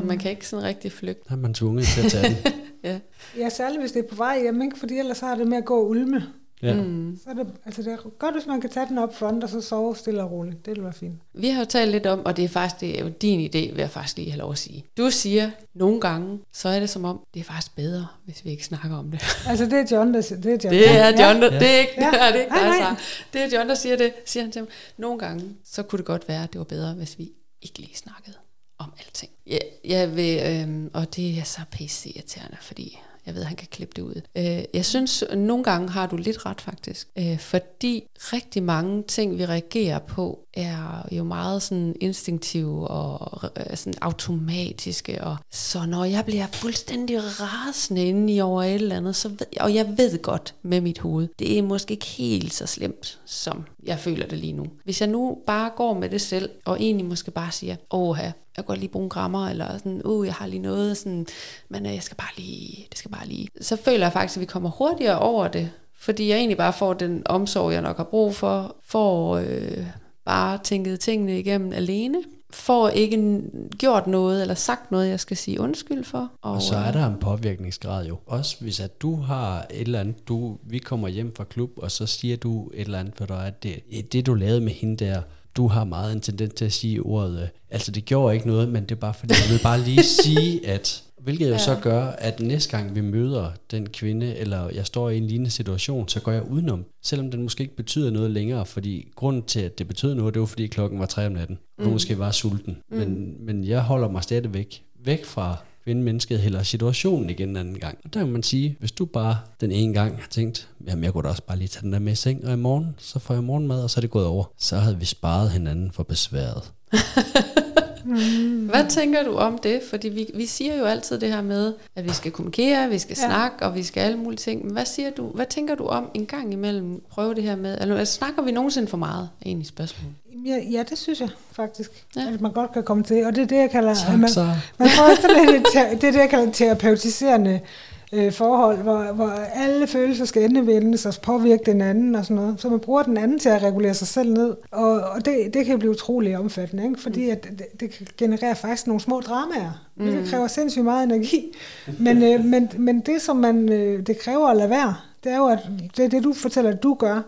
S2: Og man kan ikke sådan rigtig flygte.
S1: Er man tvunget til at tage den.
S2: Ja.
S3: Ja, særligt hvis det er på vej hjem, ikke? fordi ellers har det med at gå og ulme.
S1: Ja.
S2: Mm.
S3: Så er det, altså det er godt, hvis man kan tage den op front, og så sove stille og roligt. Det vil være fint.
S2: Vi har jo talt lidt om, og det er faktisk det er jo din idé, vil jeg faktisk lige have lov at sige. Du siger, nogle gange, så er det som om, det er faktisk bedre, hvis vi ikke snakker om det.
S3: Altså det er John, der siger det. Er John.
S2: Det er John, der,
S1: Ja.
S2: det er ikke,
S3: Ja.
S2: det er det ikke,
S3: Nej,
S2: er. Det er John, der siger det, siger han til mig. Nogle gange, så kunne det godt være, at det var bedre, hvis vi ikke lige snakkede om alting. Jeg, jeg vil, øh, og det er så pisse irriterende, fordi jeg ved, at han kan klippe det ud. Øh, jeg synes, at nogle gange har du lidt ret faktisk, øh, fordi rigtig mange ting, vi reagerer på, er jo meget sådan instinktive og øh, sådan automatiske. Og så når jeg bliver fuldstændig rasende inde i over et eller andet, så ved, og jeg ved godt med mit hoved, det er måske ikke helt så slemt, som jeg føler det lige nu. Hvis jeg nu bare går med det selv, og egentlig måske bare siger, åh jeg kan godt lige bruge en grammer, eller sådan, uh, jeg har lige noget, sådan, men øh, jeg skal bare lige, det skal bare lige. Så føler jeg faktisk, at vi kommer hurtigere over det, fordi jeg egentlig bare får den omsorg, jeg nok har brug for, får øh, bare tænket tingene igennem alene, får ikke gjort noget, eller sagt noget, jeg skal sige undskyld for.
S1: Og så
S2: øh,
S1: er der en påvirkningsgrad jo. Også hvis at du har et eller andet, du, vi kommer hjem fra klub, og så siger du et eller andet for dig, at det, det du lavede med hende der, du har meget en tendens til at sige ordet, øh, altså det gjorde ikke noget, men det er bare fordi, jeg vil bare lige sige, at hvilket jo
S2: Ja.
S1: så gør, at næste gang vi møder den kvinde, eller jeg står i en lignende situation, så går jeg udenom. Selvom den måske ikke betyder noget længere, fordi grunden til, at det betød noget, det var fordi klokken var 3 om natten. Og du måske var sulten. Mm. Men, men jeg holder mig stadigvæk væk fra mennesket eller situationen igen en anden gang. Og der kan man sige, hvis du bare den ene gang har tænkt, jamen jeg kunne da også bare lige tage den der med i seng, og i morgen, så får jeg morgenmad, og så er det gået over. Så havde vi sparet hinanden for besværet.
S2: Hvad tænker du om det? Fordi vi, vi siger jo altid det her med, at vi skal kommunikere, vi skal
S3: Ja.
S2: snakke, og vi skal alle mulige ting. Men hvad, siger du, hvad tænker du om en gang imellem prøve det her med? Eller snakker vi nogensinde for meget? Egentlig spørgsmål.
S3: Ja, ja, det synes jeg faktisk,
S2: Ja.
S3: at man godt kan komme til. Og det er det, jeg kalder...
S1: Tak,
S3: man,
S1: så.
S3: man får sådan et, det er det, jeg kalder terapeutiserende øh, forhold, hvor, hvor alle følelser skal endevendes og påvirke den anden og sådan noget. Så man bruger den anden til at regulere sig selv ned. Og, og det, det kan blive utrolig omfattende, ikke? fordi at det, det kan generere faktisk nogle små dramaer, mm. hvilket kræver sindssygt meget energi. Men, øh, men, men det, som man, øh, det kræver at lade være, det er jo, at det er det, du fortæller, at du gør,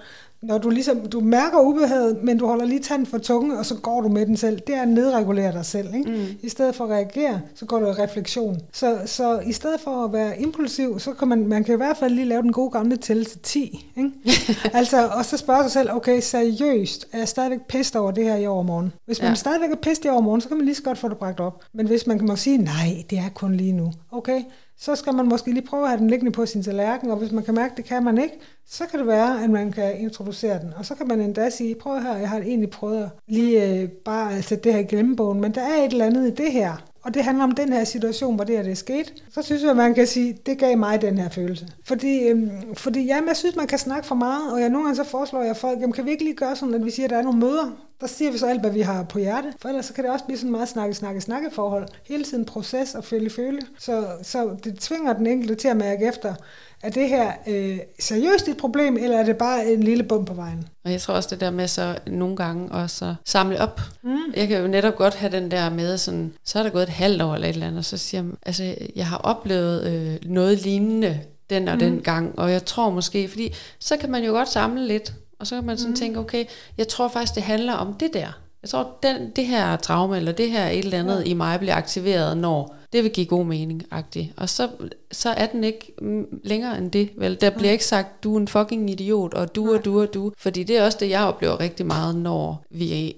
S3: når du ligesom, du mærker ubehaget, men du holder lige tanden for tungen, og så går du med den selv. Det er at nedregulere dig selv. Ikke? Mm. I stedet for at reagere, så går du i refleksion. Så, så i stedet for at være impulsiv, så kan man, man kan i hvert fald lige lave den gode gamle tælle til 10. Ikke? altså, og så spørge sig selv, okay, seriøst, er jeg stadigvæk pissed over det her i overmorgen? Hvis man
S2: Ja.
S3: stadigvæk er pissed i overmorgen, så kan man lige så godt få det bragt op. Men hvis man kan må sige, nej, det er kun lige nu. Okay, så skal man måske lige prøve at have den liggende på sin tallerken, og hvis man kan mærke, at det kan man ikke, så kan det være, at man kan introducere den. Og så kan man endda sige, prøv her, jeg har egentlig prøvet lige øh, bare at sætte det her i glemmebogen, men der er et eller andet i det her, og det handler om den her situation, hvor det her det er sket, så synes jeg, at man kan sige, det gav mig den her følelse. Fordi, øhm, fordi jamen, jeg synes, man kan snakke for meget, og jeg nogle gange så foreslår jeg folk, jamen, kan vi ikke lige gøre sådan, at vi siger, at der er nogle møder, der siger vi så alt, hvad vi har på hjerte. For ellers så kan det også blive sådan meget snakke, snakke, snakke forhold. Hele tiden proces og følge, føle. Så, så det tvinger den enkelte til at mærke efter, er det her øh, seriøst et problem, eller er det bare en lille bump på vejen?
S2: Og jeg tror også det der med så nogle gange også at samle op. Mm. Jeg kan jo netop godt have den der med sådan, så er der gået et halvt år eller et eller andet, og så siger jeg, altså jeg har oplevet øh, noget lignende den og mm. den gang, og jeg tror måske, fordi så kan man jo godt samle lidt, og så kan man sådan mm. tænke, okay, jeg tror faktisk det handler om det der. Jeg tror, den, det her traume, eller det her et eller andet ja. i mig bliver aktiveret, når det vil give god mening, agtigt. Og så, så er den ikke mm, længere end det, vel? Der bliver ikke sagt, du er en fucking idiot, og du og du og du. Fordi det er også det, jeg oplever rigtig meget, når vi er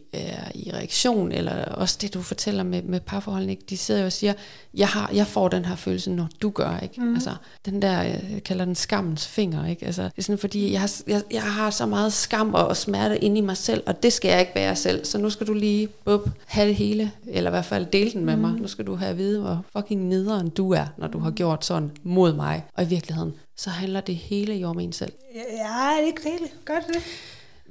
S2: i reaktion, eller også det, du fortæller med, med parforholdene, ikke? De sidder jo og siger, jeg, har, jeg får den her følelse, når du gør, ikke? Mm. Altså, den der, jeg kalder den skammens finger, ikke? Altså, det er sådan, fordi jeg har, jeg, jeg har så meget skam og smerte inde i mig selv, og det skal jeg ikke være selv, så nu skal du lige bup, have det hele, eller i hvert fald dele den med mm. mig. Nu skal du have at vide, hvor fucking nederen du er, når du har gjort sådan hånd mod mig. Og i virkeligheden, så handler det hele jo om en selv.
S3: Ja, ikke det hele. Gør det det?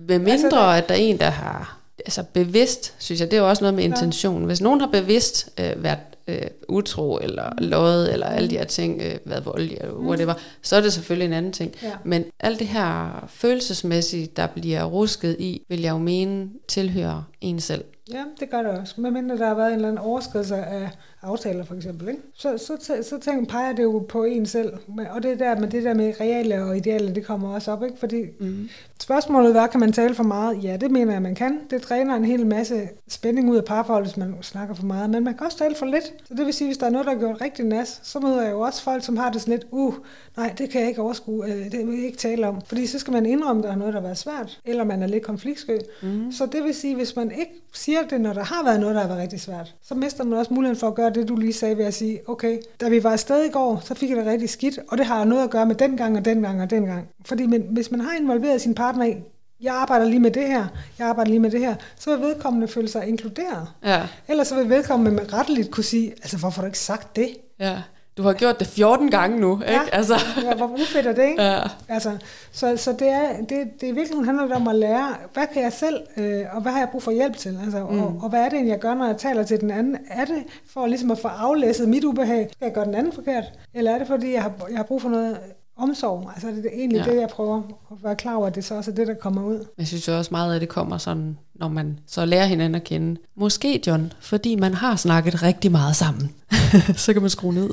S2: Med mindre, altså, det... at der er en, der har altså bevidst, synes jeg, det er jo også noget med intention. Hvis nogen har bevidst øh, været øh, utro, eller løjet, eller alle de her ting, øh, været voldelig, eller mm. whatever, så er det selvfølgelig en anden ting. Ja. Men alt det her følelsesmæssige, der bliver rusket i, vil jeg jo mene, tilhører en selv.
S3: Ja, det gør det også. Medmindre der har været en eller anden overskridelse af aftaler for eksempel. Ikke? Så, så, så, så tænker, peger det jo på en selv. Og det der med det der med reale og ideale, det kommer også op. Ikke? Fordi mm. spørgsmålet er, kan man tale for meget? Ja, det mener jeg, man kan. Det træner en hel masse spænding ud af parforhold, hvis man snakker for meget. Men man kan også tale for lidt. Så det vil sige, hvis der er noget, der er gjort rigtig nas, så møder jeg jo også folk, som har det sådan lidt, uh, nej, det kan jeg ikke overskue, øh, det vil jeg ikke tale om. Fordi så skal man indrømme, at der er noget, der har været svært, eller man er lidt konfliktsky. Mm. Så det vil sige, hvis man ikke siger det, når der har været noget, der har været rigtig svært, så mister man også muligheden for at gøre det, du lige sagde ved at sige, okay, da vi var afsted i går, så fik jeg det rigtig skidt, og det har noget at gøre med den gang og den gang og den gang. Fordi men, hvis man har involveret sin partner i, jeg arbejder lige med det her, jeg arbejder lige med det her, så vil vedkommende føle sig inkluderet. Ja. Ellers så vil vedkommende med retteligt kunne sige, altså hvorfor har du ikke sagt det?
S2: Ja du har gjort det 14 gange nu, ikke? Ja,
S3: altså. ja hvor ufedt er det, ikke? Ja. Altså, så, så det er, det, det er virkelig handler om at lære, hvad kan jeg selv, øh, og hvad har jeg brug for hjælp til? Altså, mm. og, og, hvad er det jeg gør, når jeg taler til den anden? Er det for ligesom at få aflæsset mit ubehag? Skal jeg gøre den anden forkert? Eller er det fordi, jeg har, jeg har brug for noget omsorg? Altså det er egentlig ja. det, jeg prøver at være klar over, at det så også er det, der kommer ud.
S2: Jeg synes jo også meget, at det kommer sådan, når man så lærer hinanden at kende. Måske, John, fordi man har snakket rigtig meget sammen. så kan man skrue ned.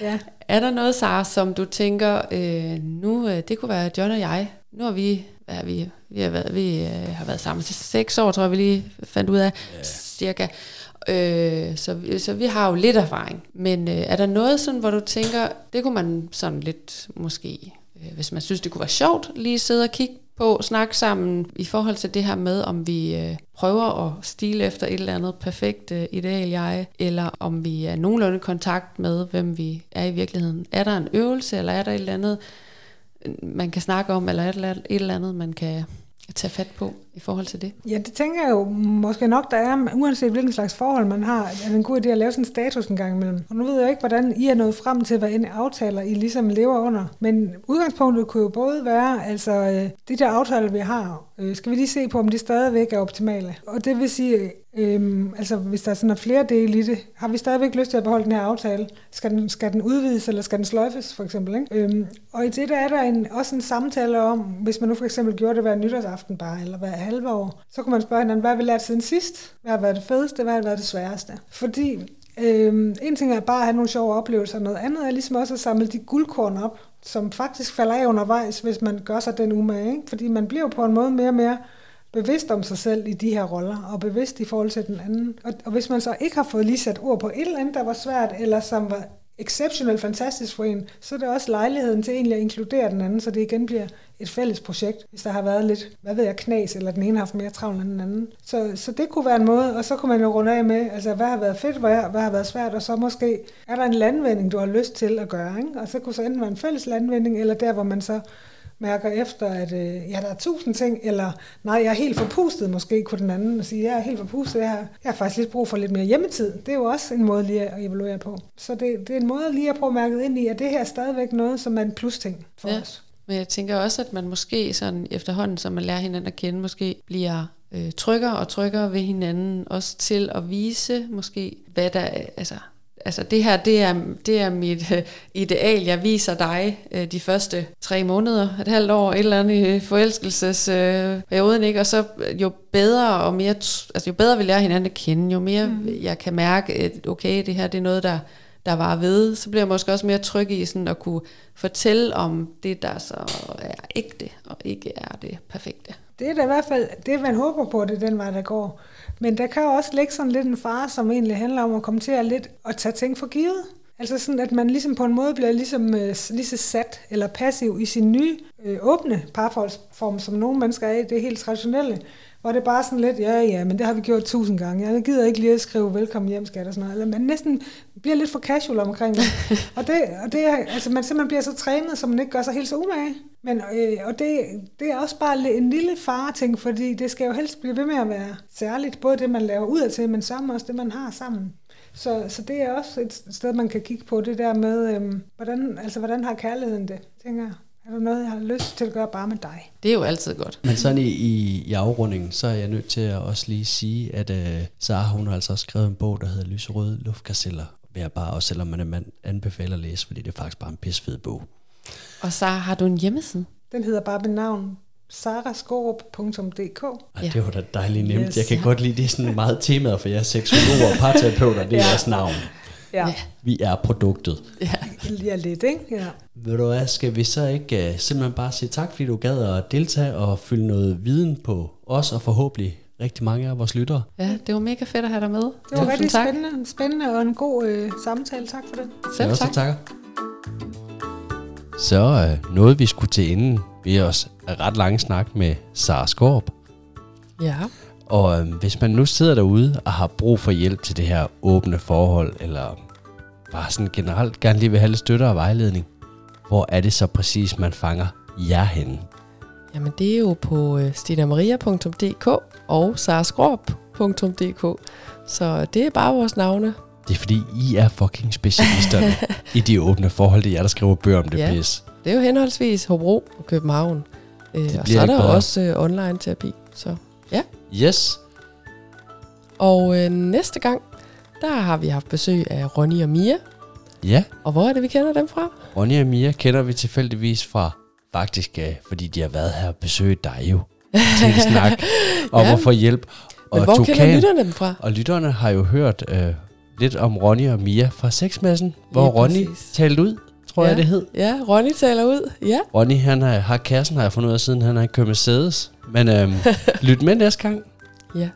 S2: Ja. Er der noget, Sara, som du tænker, øh, nu, øh, det kunne være John og jeg, nu har vi, hvad har vi, vi, har været, vi øh, har været sammen til seks år, tror jeg, vi lige fandt ud af, ja. cirka. Øh, så, så vi har jo lidt erfaring. Men øh, er der noget, sådan, hvor du tænker, det kunne man sådan lidt måske, øh, hvis man synes, det kunne være sjovt, lige sidde og kigge på, snakke sammen i forhold til det her med, om vi øh, prøver at stile efter et eller andet perfekt øh, ideal jeg, eller om vi er nogenlunde i kontakt med, hvem vi er i virkeligheden. Er der en øvelse, eller er der et eller andet, man kan snakke om, eller et eller, et eller andet, man kan tage fat på i forhold til det?
S3: Ja, det tænker jeg jo måske nok, der er, uanset hvilken slags forhold man har, er det en god idé at lave sådan en status en gang imellem. Og nu ved jeg ikke, hvordan I er nået frem til, hvad en aftaler I ligesom lever under. Men udgangspunktet kunne jo både være, altså øh, de der aftaler, vi har, øh, skal vi lige se på, om de stadigvæk er optimale. Og det vil sige, Øhm, altså hvis der er sådan flere dele i det, har vi stadigvæk lyst til at beholde den her aftale? Skal den, skal den udvides, eller skal den sløjfes, for eksempel? Ikke? Øhm, og i det der er der en, også en samtale om, hvis man nu for eksempel gjorde det hver nytårsaften bare, eller hver halve år, så kunne man spørge hinanden, hvad har vi lært siden sidst? Hvad har været det fedeste? Hvad har været det sværeste? Fordi øhm, en ting er bare at have nogle sjove oplevelser, noget andet er ligesom også at samle de guldkorn op, som faktisk falder af undervejs, hvis man gør sig den umage. Ikke? Fordi man bliver på en måde mere og mere bevidst om sig selv i de her roller, og bevidst i forhold til den anden. Og, og hvis man så ikke har fået lige sat ord på et eller andet, der var svært, eller som var exceptionelt fantastisk for en, så er det også lejligheden til egentlig at inkludere den anden, så det igen bliver et fælles projekt, hvis der har været lidt, hvad ved jeg, knas, eller den ene har haft mere travlt end den anden. Så, så det kunne være en måde, og så kunne man jo runde af med, altså hvad har været fedt, hvad, hvad har været svært, og så måske er der en landvending, du har lyst til at gøre, ikke? og så kunne så enten være en fælles landvending, eller der, hvor man så mærker efter, at øh, ja, der er tusind ting, eller nej, jeg er helt forpustet måske, kunne den anden sige, jeg er helt forpustet, jeg har, jeg har faktisk lidt brug for lidt mere hjemmetid. Det er jo også en måde lige at evaluere på. Så det, det er en måde lige at prøve at mærke ind i, at det her er stadigvæk noget, som er en plus-ting for ja. os.
S2: Men jeg tænker også, at man måske sådan efterhånden, som man lærer hinanden at kende, måske bliver øh, tryggere og tryggere ved hinanden, også til at vise måske, hvad der, altså altså det her, det er, det er mit uh, ideal. Jeg viser dig uh, de første tre måneder, et halvt år, et eller andet i forelskelsesperioden, uh, ikke? Og så jo bedre og mere, altså jo bedre vi lærer hinanden at kende, jo mere mm. jeg kan mærke, at okay, det her det er noget, der, der var ved, så bliver jeg måske også mere tryg i sådan at kunne fortælle om det, der så er ægte, og ikke er det perfekte.
S3: Det er da i hvert fald det, man håber på, det er den vej, der går. Men der kan jo også ligge sådan lidt en fare, som egentlig handler om at komme til at, lidt, at tage ting for givet. Altså sådan, at man ligesom på en måde bliver ligesom, øh, lige så sat eller passiv i sin nye øh, åbne parforholdsform, som nogle mennesker er i, det er helt traditionelle. Hvor det er bare sådan lidt, ja ja, men det har vi gjort tusind gange. Jeg gider ikke lige at skrive velkommen hjem, skat og sådan noget. Eller man næsten bliver lidt for casual omkring det. og det, og det er, altså man simpelthen bliver så trænet, så man ikke gør sig helt så umage. Men, øh, og det, det er også bare en lille fare-ting, fordi det skal jo helst blive ved med at være særligt. Både det, man laver ud af til, men sammen også det, man har sammen. Så, så det er også et sted, man kan kigge på det der med, øhm, hvordan, altså, hvordan har kærligheden det, tænker jeg. Er der noget, jeg har lyst til at gøre bare med dig?
S2: Det er jo altid godt.
S1: Men sådan i, i, i afrundingen, så er jeg nødt til at også lige sige, at øh, Sara, hun har altså også skrevet en bog, der hedder Lyserøde Luftkasteller. Vil jeg bare, også selvom man er mand, anbefale at læse, fordi det er faktisk bare en pisfed bog.
S2: Og så har du en hjemmeside.
S3: Den hedder bare mit navn, saraskorup.dk.
S2: Ja.
S1: det var da dejligt nemt.
S3: Yes.
S1: jeg kan godt lide, det er sådan meget temaet, for jeg er seksologer og parterapeuter, det er
S3: Ja.
S1: jeres navn.
S3: Ja.
S1: Vi er produktet.
S2: Ja.
S3: ja lidt, ikke? Ja.
S1: Ved du hvad, skal vi så ikke uh, simpelthen bare sige tak, fordi du gad at deltage og fylde noget viden på os, og forhåbentlig rigtig mange af vores lyttere.
S2: ja, det var mega fedt at have dig med.
S3: Det var
S2: Tusind
S3: rigtig
S2: tak.
S3: spændende, spændende og en god øh, samtale. Tak for det.
S2: Selv
S1: Jeg også
S2: tak.
S1: takker. Så uh, noget vi skulle til inden. Vi er også en ret lang snak med Sara Skorp.
S2: Ja.
S1: Og øh, hvis man nu sidder derude og har brug for hjælp til det her åbne forhold, eller bare sådan generelt gerne lige vil have lidt støtte og vejledning, hvor er det så præcis, man fanger jer henne?
S2: Jamen det er jo på øh, stinamaria.dk og saraskrop.dk. Så det er bare vores navne.
S1: Det er fordi, I er fucking specialisterne i de åbne forhold. Det er jer, der skriver bøger om det
S2: Ja.
S1: ja. pis.
S2: Det er jo henholdsvis Hobro og København. Øh, og så er der
S1: bedre.
S2: også øh, online terapi. Så.
S1: Yes.
S2: Og øh, næste gang, der har vi haft besøg af Ronny og Mia.
S1: Ja,
S2: Og hvor er det, vi kender dem fra?
S1: Ronja og Mia kender vi tilfældigvis fra faktisk, fordi de har været her og besøgt dig jo. Til en snak om
S2: Ja.
S1: at få hjælp.
S2: Men hvor kender
S1: Tukan-
S2: lytterne dem fra?
S1: Og lytterne har jo hørt øh, lidt om Ronny og Mia fra Sexmessen, hvor
S2: Lige
S1: Ronny
S2: præcis.
S1: talte ud, tror
S2: Ja.
S1: jeg det hed.
S2: Ja, Ronny taler ud. Ja.
S1: Ronny han har, har kassen, har jeg fundet ud af, siden han har kørt Mercedes. Men øhm, lyt med næste gang.
S2: Ja.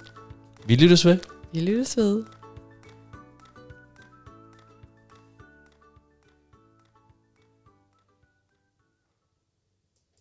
S1: Vi lyttes ved.
S2: Vi lyttes ved.